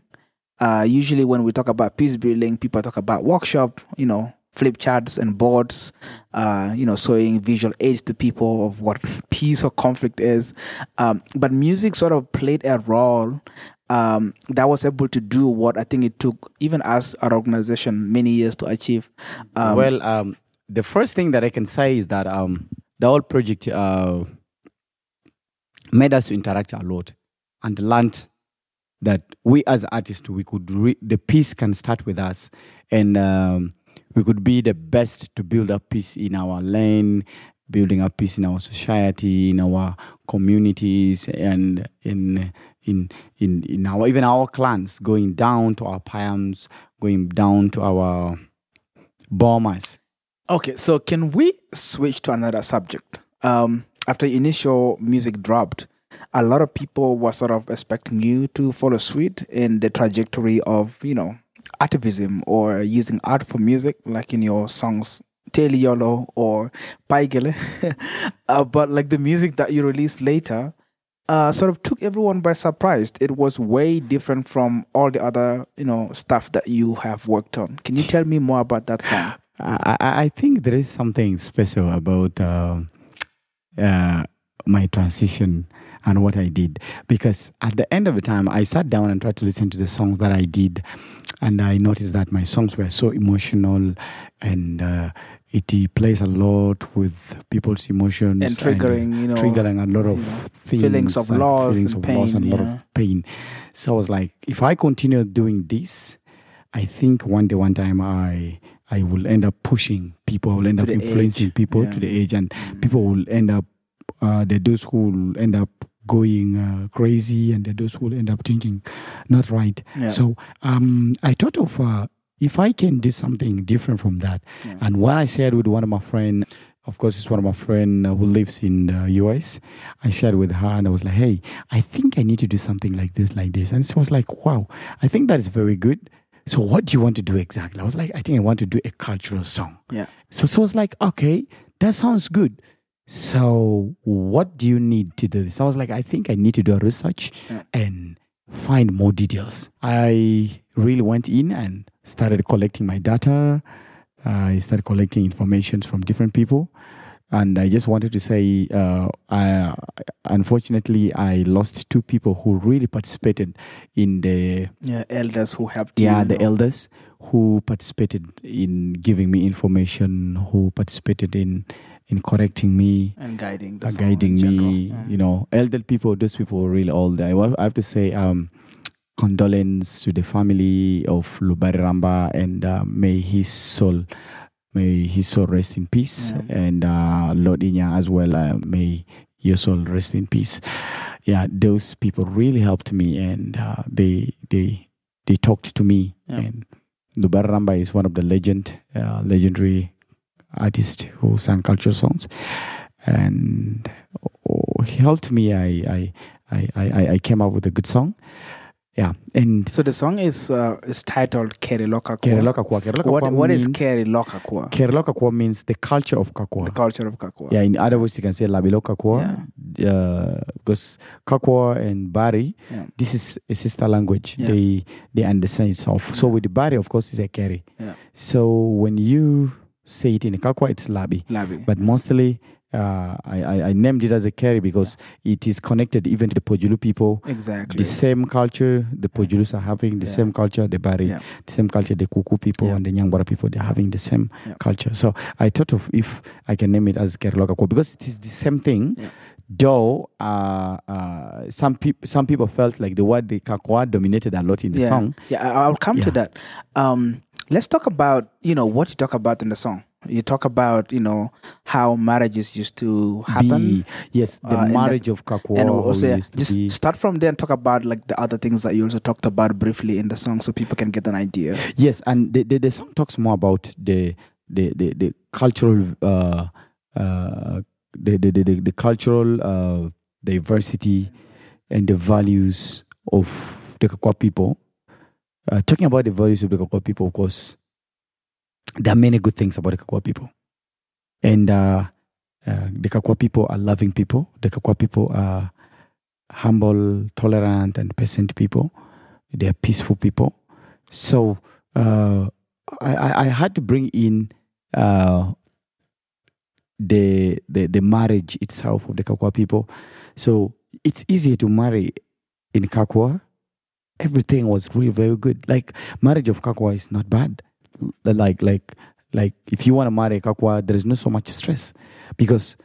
[SPEAKER 1] Uh, usually, when we talk about peace building, people talk about workshop, you know, flip charts and boards, uh, you know, showing visual aids to people of what peace or conflict is. Um, but music sort of played a role um, that was able to do what I think it took, even us, an organization, many years to achieve. Um,
[SPEAKER 2] well, um, the first thing that I can say is that um, the whole project uh, made us interact a lot and learned that we as artists we could re- the peace can start with us and um, we could be the best to build up peace in our lane building up peace in our society in our communities and in in in, in our even our clans going down to our piams going down to our bombers
[SPEAKER 1] Okay, so can we switch to another subject? Um, after initial music dropped, a lot of people were sort of expecting you to follow suit in the trajectory of, you know, activism or using art for music, like in your songs Teli Yolo or Paigele. uh, but like the music that you released later, uh, sort of took everyone by surprise. It was way different from all the other, you know, stuff that you have worked on. Can you tell me more about that song?
[SPEAKER 2] I, I I think there is something special about uh, uh, my transition and what I did because at the end of the time I sat down and tried to listen to the songs that I did, and I noticed that my songs were so emotional and. Uh, it plays a lot with people's emotions
[SPEAKER 1] And triggering, you know,
[SPEAKER 2] triggering a lot of things,
[SPEAKER 1] feelings of loss
[SPEAKER 2] feelings
[SPEAKER 1] and
[SPEAKER 2] of loss and a lot of pain. So I was like, if I continue doing this, I think one day, one time, I I will end up pushing people. I will end up influencing
[SPEAKER 1] edge,
[SPEAKER 2] people
[SPEAKER 1] yeah.
[SPEAKER 2] to the age, and people will end up. Uh, there those who will end up going uh, crazy, and there those who will end up thinking not right.
[SPEAKER 1] Yeah.
[SPEAKER 2] So um, I thought of uh, if I can do something different from that,
[SPEAKER 1] Yeah.
[SPEAKER 2] and what I shared with one of my friends. Of course, it's one of my friend uh, who lives in the US. I shared with her, and I was like, "Hey, I think I need to do something like this, like this." And she was like, "Wow, I think that is very good." So, what do you want to do exactly? I was like, "I think I want to do a cultural song."
[SPEAKER 1] Yeah.
[SPEAKER 2] So so I was like, "Okay, that sounds good." So, what do you need to do this? I was like, "I think I need to do a research
[SPEAKER 1] Yeah.
[SPEAKER 2] and find more details." I really went in and started collecting my data. I started collecting information from different people. And I just wanted to say, uh, I, unfortunately, I lost two people who really participated in the
[SPEAKER 1] yeah, elders who helped
[SPEAKER 2] yeah the
[SPEAKER 1] know.
[SPEAKER 2] elders who participated in giving me information, who participated in in correcting me,
[SPEAKER 1] and guiding
[SPEAKER 2] uh, guiding me.
[SPEAKER 1] Yeah.
[SPEAKER 2] You know, elder people, those people were really old. I, I have to say, um, condolence to the family of Lubari Ramba, and uh, may his soul, may his soul rest in peace,
[SPEAKER 1] Yeah.
[SPEAKER 2] and uh, Lord Inya as well. Uh, may your soul rest in peace. Yeah, those people really helped me, and uh, they they they talked to me.
[SPEAKER 1] Yeah.
[SPEAKER 2] And Lubari Ramba is one of the legend, uh, legendary artists who sang cultural songs and he helped me. I I, I I I came up with a good song. Yeah, and
[SPEAKER 1] So the song is uh, is titled Keri Loka Kwa.
[SPEAKER 2] Kereloka Kwa. Kereloka
[SPEAKER 1] What, what is
[SPEAKER 2] means-
[SPEAKER 1] Keri Loka Kwa?
[SPEAKER 2] Kereloka Kwa means the culture of Kakwa.
[SPEAKER 1] The culture of Kakwa.
[SPEAKER 2] Yeah, in other words, you can say Labilo Kakwa. Uh, because Kakwa and Bari,
[SPEAKER 1] Yeah.
[SPEAKER 2] this is a sister language.
[SPEAKER 1] Yeah.
[SPEAKER 2] They they understand itself. So with the Bari, of course, it's a Keri.
[SPEAKER 1] Yeah.
[SPEAKER 2] So when you say it in Kakwa, it's Labi.
[SPEAKER 1] Labi.
[SPEAKER 2] But mostly, uh, I, I, I named it as a Keri because it is connected even to the Pojulu people.
[SPEAKER 1] exactly.
[SPEAKER 2] The same culture the Pojulus are having, the
[SPEAKER 1] Yeah.
[SPEAKER 2] same culture the Bari,
[SPEAKER 1] Yeah.
[SPEAKER 2] the same culture the Kuku people
[SPEAKER 1] Yeah.
[SPEAKER 2] and the Nyangbara people, they're having the same
[SPEAKER 1] Yeah.
[SPEAKER 2] culture. So I thought of if I can name it as Kerloka because it is the same thing.
[SPEAKER 1] Yeah.
[SPEAKER 2] Though uh, uh, some people some people felt like the word the kakwa dominated a lot in the
[SPEAKER 1] yeah.
[SPEAKER 2] song.
[SPEAKER 1] Yeah, I'll come to that. Um, let's talk about you know what you talk about in the song. You talk about you know how marriages used to happen.
[SPEAKER 2] Be, yes, the
[SPEAKER 1] uh,
[SPEAKER 2] marriage of kakwa
[SPEAKER 1] and also
[SPEAKER 2] used to
[SPEAKER 1] just
[SPEAKER 2] be.
[SPEAKER 1] start from there and talk about like the other things that you also talked about briefly in the song so people can get an idea
[SPEAKER 2] Yes, and the, the, the song talks more about the the the, the cultural uh, uh, the, the, the, the, the cultural uh, diversity and the values of the Kakwa people. Uh, talking about the values of the Kakwa people, of course, there are many good things about the Kakwa people, and uh, uh, the Kakwa people are loving people. The Kakwa people are humble, tolerant, and patient people. They are peaceful people. So uh, I, I had to bring in uh, the, the the marriage itself of the Kakwa people. So it's easier to marry in Kakwa. Everything was really very good. Like marriage of Kakwa is not bad. Like like like if you want to marry a Kakwa, there is not so much stress because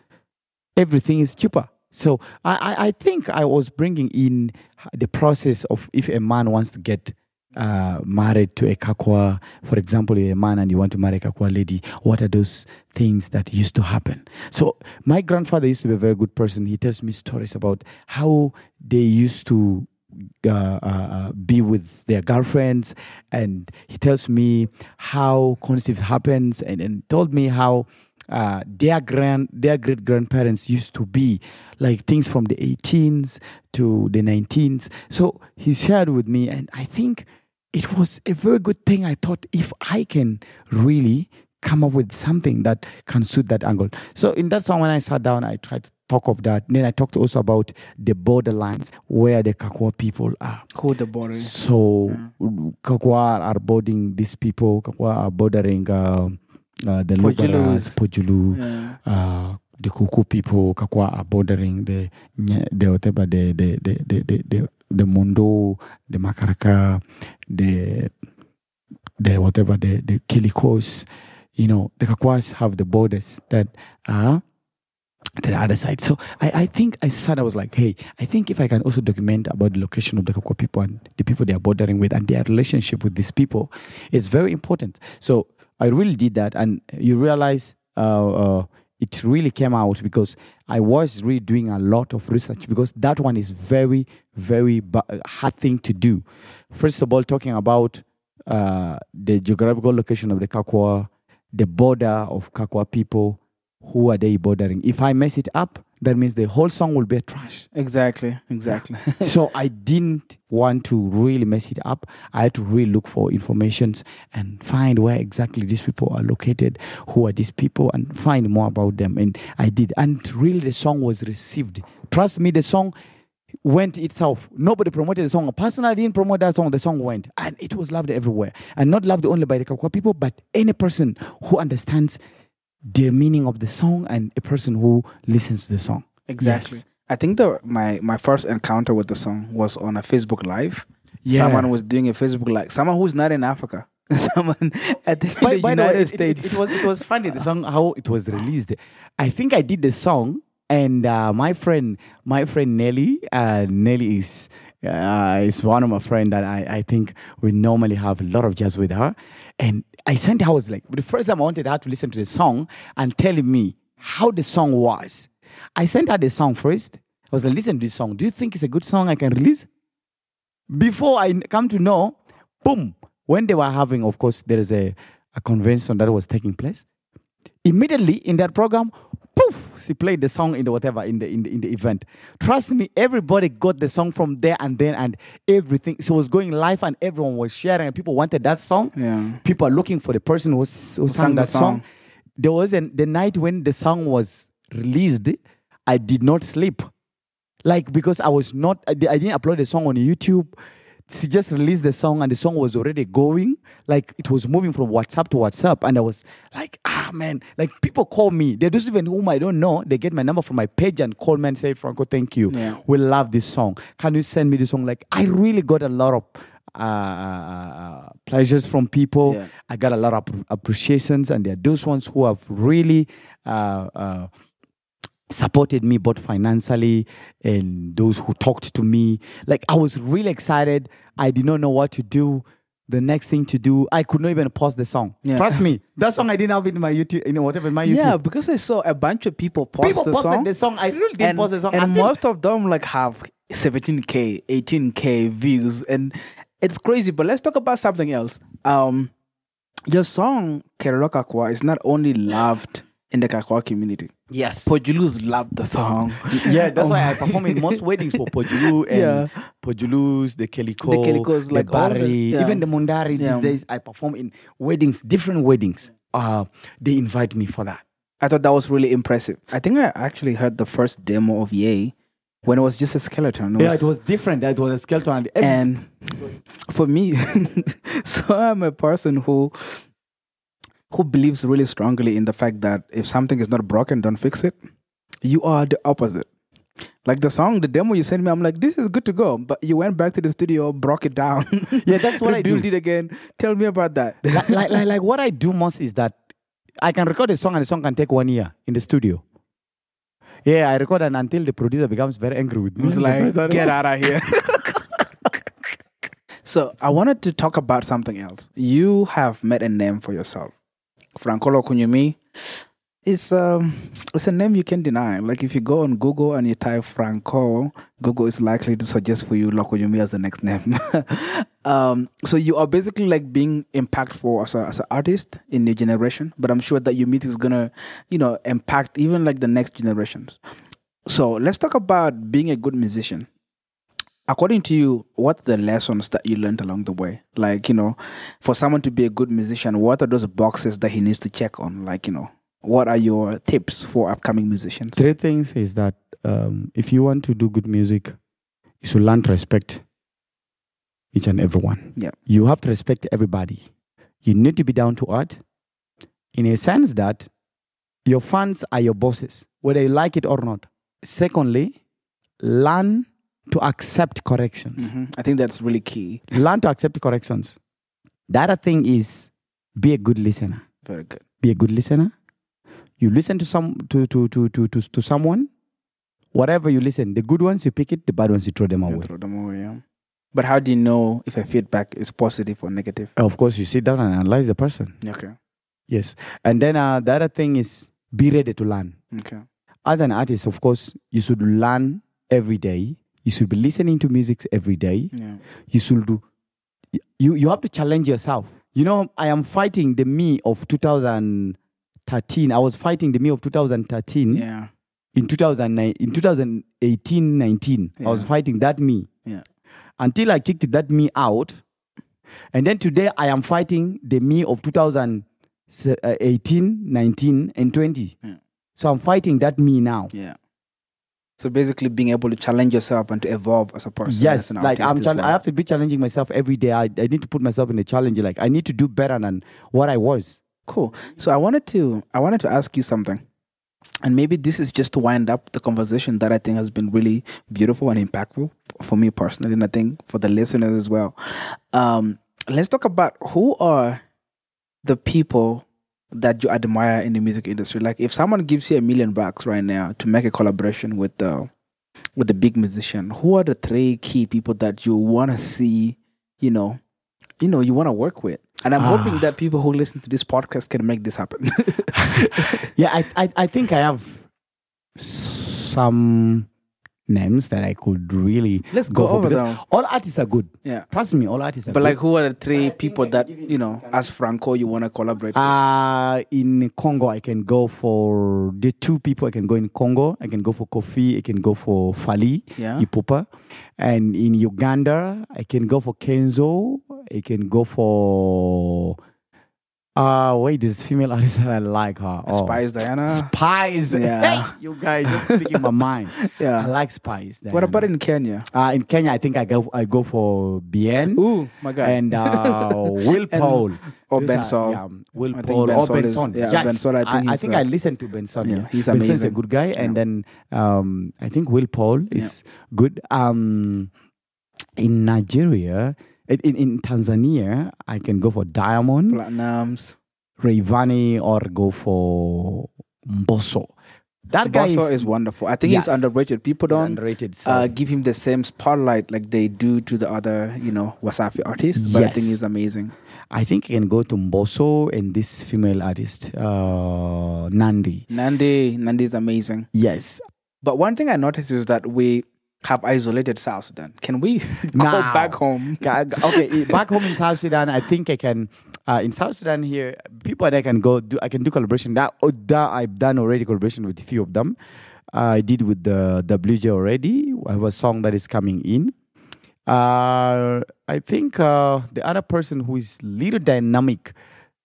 [SPEAKER 2] everything is cheaper. So I, I, I think I was bringing in the process of if a man wants to get uh, married to a Kakwa, for example, a man and you want to marry a Kakwa lady, what are those things that used to happen? So my grandfather used to be a very good person. He tells me stories about how they used to uh, uh, uh, be with their girlfriends, and he tells me how conceive happens, and, and told me how uh, their grand their great grandparents used to be like things from the 18s to the 19s so he shared with me and i think it was a very good thing. I thought if i can really come up with something that can suit that angle so in that song when i sat down i tried to talk of that then i talked also about the borderlines where the kakwa people are
[SPEAKER 1] who the border is
[SPEAKER 2] so Kakwa are bordering these people. Kakwa are bordering uh, uh, the. Lugbaras, Pojulu,
[SPEAKER 1] yeah.
[SPEAKER 2] uh, the Kuku people. Kakwa are bordering the the whatever the the the the the, the, the Mondo, the Makaraka, the the whatever the the Kelikos. You know, the Kakwas have the borders that are the other side. So I, I think I said I was like, hey, I think if I can also document about the location of the Kakwa people and the people they are bordering with and their relationship with these people it's very important. So I really did that, and you realize uh, uh, it really came out because I was really doing a lot of research because that one is very, very hard thing to do. First of all, talking about uh, the geographical location of the Kakwa, the border of Kakwa people, who are they bordering? If I mess it up, that means the whole song will be a trash.
[SPEAKER 1] exactly exactly
[SPEAKER 2] so I didn't want to really mess it up. I had to really look for informations and find where exactly these people are located, who are these people, and find more about them. And I did. And really, the song was received. Trust me, the song went itself. Nobody promoted the song. Personally, I didn't promote that song. The song went. And it was loved everywhere. And not loved only by the Kakwa people, but any person who understands the meaning of the song and a person who listens to the song.
[SPEAKER 1] exactly
[SPEAKER 2] Yes.
[SPEAKER 1] i think the my my first encounter with the song was on a facebook live
[SPEAKER 2] Yeah.
[SPEAKER 1] someone was doing a facebook live someone who's not in africa someone think in
[SPEAKER 2] by,
[SPEAKER 1] the
[SPEAKER 2] by the
[SPEAKER 1] united
[SPEAKER 2] way, it, it,
[SPEAKER 1] states
[SPEAKER 2] it was it was funny the song how it was released. I think I did the song, and uh, my friend my friend Nelly, uh, Nelly is uh, is one of my friend that I, I think we normally have a lot of jazz with her, and I sent her I was like the first time I wanted her to listen to the song and tell me how the song was. I sent her the song first. I was like, listen to this song. Do you think it's a good song I can release? Before I come to know, boom, when they were having, of course, there is a, a convention that was taking place. Immediately in that program, she played the song in the whatever in the in the in the event. Trust me, everybody got the song from there and then and everything. She was going live and everyone was sharing and people wanted that song.
[SPEAKER 1] Yeah.
[SPEAKER 2] People are looking for the person who, s- who, sang,
[SPEAKER 1] sang
[SPEAKER 2] that song.
[SPEAKER 1] song.
[SPEAKER 2] There was an, the night when the song was released, I did not sleep. Like because I was not I, I didn't upload the song on YouTube. She just released the song and the song was already going. Like it was moving from WhatsApp to WhatsApp. And I was like, ah man, like people call me. They just even whom I don't know. They get my number from my page and call me and say, Franko, thank you.
[SPEAKER 1] Yeah.
[SPEAKER 2] We love this song. Can you send me the song? Like I really got a lot of uh, pleasures from people.
[SPEAKER 1] Yeah.
[SPEAKER 2] I got a lot of appreciations, and there are those ones who have really uh, uh, supported me both financially and those who talked to me. Like I was really excited. I did not know what to do. The next thing to do, I could not even post the song.
[SPEAKER 1] Yeah.
[SPEAKER 2] Trust me, that song I didn't have in my YouTube, you know, whatever in my YouTube.
[SPEAKER 1] Yeah, because I saw a bunch of people post
[SPEAKER 2] People
[SPEAKER 1] the
[SPEAKER 2] posted
[SPEAKER 1] song.
[SPEAKER 2] the song. I really didn't
[SPEAKER 1] and,
[SPEAKER 2] post the song.
[SPEAKER 1] and
[SPEAKER 2] until-
[SPEAKER 1] most of them like have 17k 18k views and it's crazy but let's talk about something else um your song Kerala Kakwa is not only loved in the Kakwa community
[SPEAKER 2] yes.
[SPEAKER 1] Pojulus love the song
[SPEAKER 2] Yeah, that's why I perform in most weddings for Pojulu and
[SPEAKER 1] Yeah.
[SPEAKER 2] Pojulus, the Keliko,
[SPEAKER 1] The Kelikos, like all the- yeah.
[SPEAKER 2] even the Mundari
[SPEAKER 1] Yeah.
[SPEAKER 2] these days. I perform in weddings, different weddings. Uh, they invite me for that.
[SPEAKER 1] I thought that was really impressive I think I actually heard the first demo of Yay when it was just a skeleton
[SPEAKER 2] Yeah, it was different. It was a skeleton. And, every-
[SPEAKER 1] and for me so i'm a person who who believes really strongly in the fact that if something is not broken don't fix it you are the opposite. Like the song the demo you sent me i'm like this is good to go. But you went back to the studio broke it down.
[SPEAKER 2] Yeah, that's what I do.
[SPEAKER 1] it again. Tell me about that.
[SPEAKER 2] Like, like, like, like what I do most is that I can record a song and the song can take one year in the studio. Yeah, I record and until the producer becomes very angry with me.
[SPEAKER 1] It's like get out of here. So i wanted to talk about something else. You have made a name for yourself Franko Lokunyumi it's um it's a name you can deny. Like if you go on google and you type Franko google is likely to suggest for you lokunyumi as the next name. Um so you are basically like being impactful as, a, as an artist in your generation but i'm sure that your music is gonna you know impact even like the next generations. So let's talk about being a good musician according to you, what are the lessons that you learned along the way? Like, you know, for someone to be a good musician, what are those boxes that he needs to check on? Like, you know, what are your tips for upcoming musicians?
[SPEAKER 2] Three things is that um, if you want to do good music, you should learn to respect each and everyone.
[SPEAKER 1] Yeah.
[SPEAKER 2] You have to respect everybody. You need to be down to earth in a sense that your fans are your bosses, whether you like it or not. Secondly, learn to accept corrections.
[SPEAKER 1] Mhm. I think that's really key.
[SPEAKER 2] Learn to accept corrections. The other thing is be a good listener.
[SPEAKER 1] Very good.
[SPEAKER 2] Be a good listener. You listen to some to to to to to, to someone. Whatever you listen, the good ones you pick it, the bad ones you throw them
[SPEAKER 1] You
[SPEAKER 2] away.
[SPEAKER 1] throw them away, yeah. But how do you know if a feedback is positive or negative?
[SPEAKER 2] Of course, you sit down and analyze the person.
[SPEAKER 1] Okay.
[SPEAKER 2] Yes, and then uh, the other thing is be ready to learn.
[SPEAKER 1] Okay.
[SPEAKER 2] As an artist, of course, you should learn every day. You should be listening to music every day.
[SPEAKER 1] Yeah.
[SPEAKER 2] You should do. You you have to challenge yourself. You know, I am fighting the me of 2013. I was fighting the me of 2013
[SPEAKER 1] Yeah.
[SPEAKER 2] in 2009 in 2018 19 i was fighting that me
[SPEAKER 1] Yeah.
[SPEAKER 2] until i kicked that me out and then today i am fighting the me of 2018 19 and 20
[SPEAKER 1] Yeah.
[SPEAKER 2] so i'm fighting that me now
[SPEAKER 1] Yeah. So basically, being able to challenge yourself and to evolve as a person.
[SPEAKER 2] yes
[SPEAKER 1] as an
[SPEAKER 2] like i'm chal-
[SPEAKER 1] well.
[SPEAKER 2] i have to be challenging myself every day I, I need to put myself in a challenge like i need to do better than what i was
[SPEAKER 1] Cool. So I wanted to I wanted to ask you something. And maybe this is just to wind up the conversation that I think has been really beautiful and impactful for me personally, and I think for the listeners as well. Um, let's talk about who are the people that you admire in the music industry. Like if someone gives you a million bucks right now to make a collaboration with the with the big musician, who are the three key people that you want to see, you know, you know, you want to work with? And I'm hoping
[SPEAKER 2] Ah.
[SPEAKER 1] that people who listen to this podcast can make this happen.
[SPEAKER 2] yeah I, I i think i have some names that I could really
[SPEAKER 1] Let's
[SPEAKER 2] go,
[SPEAKER 1] go over
[SPEAKER 2] because
[SPEAKER 1] them.
[SPEAKER 2] all artists are good.
[SPEAKER 1] Yeah.
[SPEAKER 2] Trust me, all artists are
[SPEAKER 1] But
[SPEAKER 2] good.
[SPEAKER 1] like, who are the three people that you know, as Franko, you want to collaborate? with?
[SPEAKER 2] Uh, in Congo, I can go for the two people. I can go in Congo. I can go for Koffi. I can go for Fally
[SPEAKER 1] Yeah.
[SPEAKER 2] Ipupa. And in Uganda, I can go for Kenzo. I can go for. Uh, wait, this female artist that I like her. Oh.
[SPEAKER 1] Spice Diana.
[SPEAKER 2] Spice.
[SPEAKER 1] Yeah.
[SPEAKER 2] Hey, you guys just speaking my mind.
[SPEAKER 1] Yeah.
[SPEAKER 2] I like Spice.
[SPEAKER 1] What about in Kenya?
[SPEAKER 2] Uh, in Kenya, I think I go I go for Bien
[SPEAKER 1] Ooh, my God.
[SPEAKER 2] and uh, Will Paul.
[SPEAKER 1] or
[SPEAKER 2] are- yeah,
[SPEAKER 1] Willy
[SPEAKER 2] Paul or
[SPEAKER 1] Bensoul is-
[SPEAKER 2] Bensoul.
[SPEAKER 1] yeah,
[SPEAKER 2] yes,
[SPEAKER 1] Bensoul, I think
[SPEAKER 2] I,
[SPEAKER 1] he's,
[SPEAKER 2] think
[SPEAKER 1] uh,
[SPEAKER 2] I listened to Bensoul.
[SPEAKER 1] yeah,
[SPEAKER 2] yes.
[SPEAKER 1] he's
[SPEAKER 2] Bensoul is a good guy, and then um, I think Will Paul is good. Um, in Nigeria, in, in Tanzania, I can go for Diamond,
[SPEAKER 1] Platnumz.
[SPEAKER 2] Rayvanny, or go for Mbosso. That guy is,
[SPEAKER 1] is wonderful. I think
[SPEAKER 2] Yes.
[SPEAKER 1] he's underrated. People don't
[SPEAKER 2] underrated. So.
[SPEAKER 1] uh, give him the same spotlight like they do to the other, you know, Wasafi artists. But I think he's amazing.
[SPEAKER 2] I think I can go to Mbosso and this female artist, uh, Nandy.
[SPEAKER 1] Nandy, Nandy is amazing.
[SPEAKER 2] Yes,
[SPEAKER 1] But one thing I noticed is that we have isolated South Sudan. Can we go
[SPEAKER 2] Now.
[SPEAKER 1] back home?
[SPEAKER 2] Okay, back home in South Sudan, I think I can. Uh, in South Sudan here, people that I can go do. I can do collaboration. That, oh, that I've done already collaboration with a few of them. I did with the WJ already. I have a song that is coming in. Uh, I think uh, the other person who is little dynamic,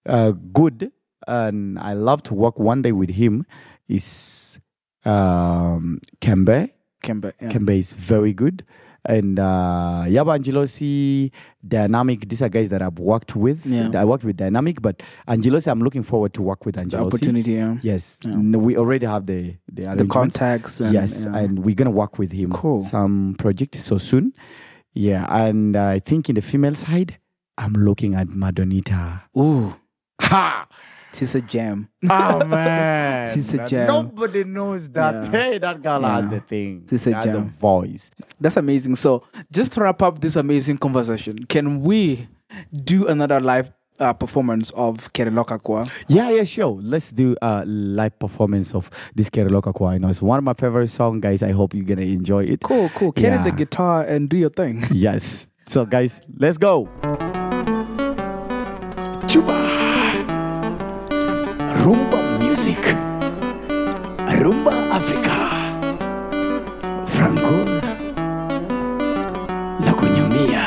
[SPEAKER 2] uh, good, and I love to work one day with him is um, Kembe.
[SPEAKER 1] Kemba, yeah.
[SPEAKER 2] Kembe is very good. And uh, Yaba Angelosi, Dynamic, these are guys that I've worked with.
[SPEAKER 1] Yeah.
[SPEAKER 2] I worked with Dynamic, but Angelosi, I'm looking forward to work with Angelosi.
[SPEAKER 1] the opportunity, yeah.
[SPEAKER 2] Yes,
[SPEAKER 1] Yeah.
[SPEAKER 2] We already have the the,
[SPEAKER 1] The contacts. And,
[SPEAKER 2] yes, and we're gonna work with him.
[SPEAKER 1] Cool.
[SPEAKER 2] Some project so soon. Yeah, and I think in the female side, I'm looking at Madonita.
[SPEAKER 1] Ooh,
[SPEAKER 2] Ha!
[SPEAKER 1] She's a gem.
[SPEAKER 2] Oh man,
[SPEAKER 1] She's a gem.
[SPEAKER 2] Nobody knows that.
[SPEAKER 1] Yeah.
[SPEAKER 2] Hey, that girl has the thing.
[SPEAKER 1] She's a
[SPEAKER 2] She has a voice.
[SPEAKER 1] That's amazing. So, just to wrap up this amazing conversation, can we do another live uh, performance of Kereloka Kwa?
[SPEAKER 2] Yeah, yeah, sure. Let's do a live performance of this Kereloka Kwa. You know, it's one of my favorite songs, guys. I hope you're gonna enjoy it.
[SPEAKER 1] Cool, cool. Carry
[SPEAKER 2] Yeah.
[SPEAKER 1] the guitar and do your thing.
[SPEAKER 2] Yes. So, guys, let's go.
[SPEAKER 3] Chuba. Rumba music. Rumba Africa. Franko. La kunyumia.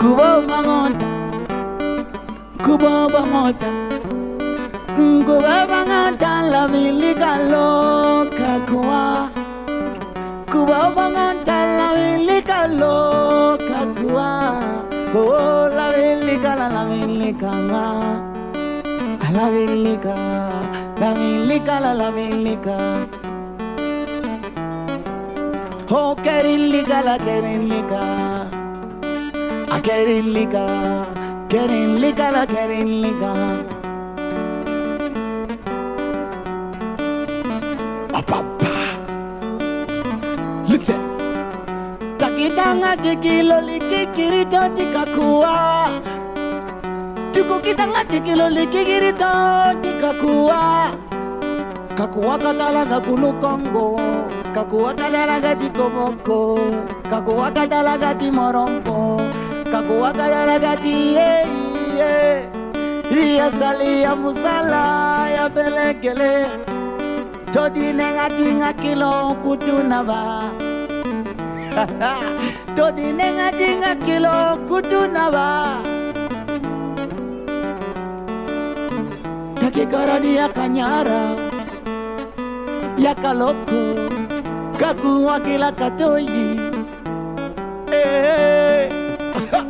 [SPEAKER 3] Kubo bangonta. Kubo bangonta. Kubo bangonta la vilika loka kwa. Kubo bangonta la vilika loka kwa. Oh, la vilika la la vilika. La vilika, oh, la vilika la la vilika. Oh, kerilika la kerilika. A kerilika, kerilika la kerilika. Apapa. Listen. Takitanga tikilo likikirito tikakuwa. Tukukitanga tikilo likikirito tikakuwa. Kakuwa katalaga kulukongo. Kakuwa katalaga tikoboko. Kakuwa katalaga timorongo. Kakuwa katalaga tiye iye. Iya sali ya musala ya belekele. Todi nenga tinga kilo kutunaba. Todi nenga tinga kilo kutunaba. Takikaradi ya kanyara ya kaloko kakuwa kila katoyi eh.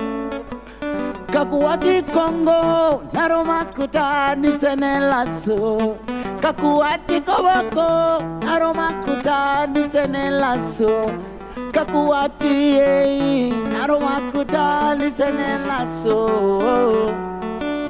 [SPEAKER 3] kakuwati kongo naromakuta nisenelaso kakuwati koboko naromakuta nisenelaso kakuwati eh, naromakuta nisenelaso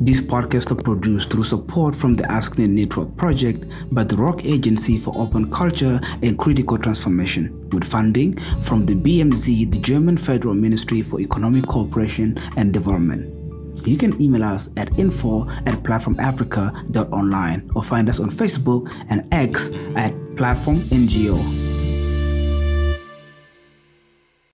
[SPEAKER 1] This podcast is produced through support from the AskNet Network project by the Rock Agency for Open Culture and Critical Transformation, with funding from the BMZ, the German Federal Ministry for Economic Cooperation and Development. You can email us at info at platformafrica.online or find us on Facebook and X at Platform NGO.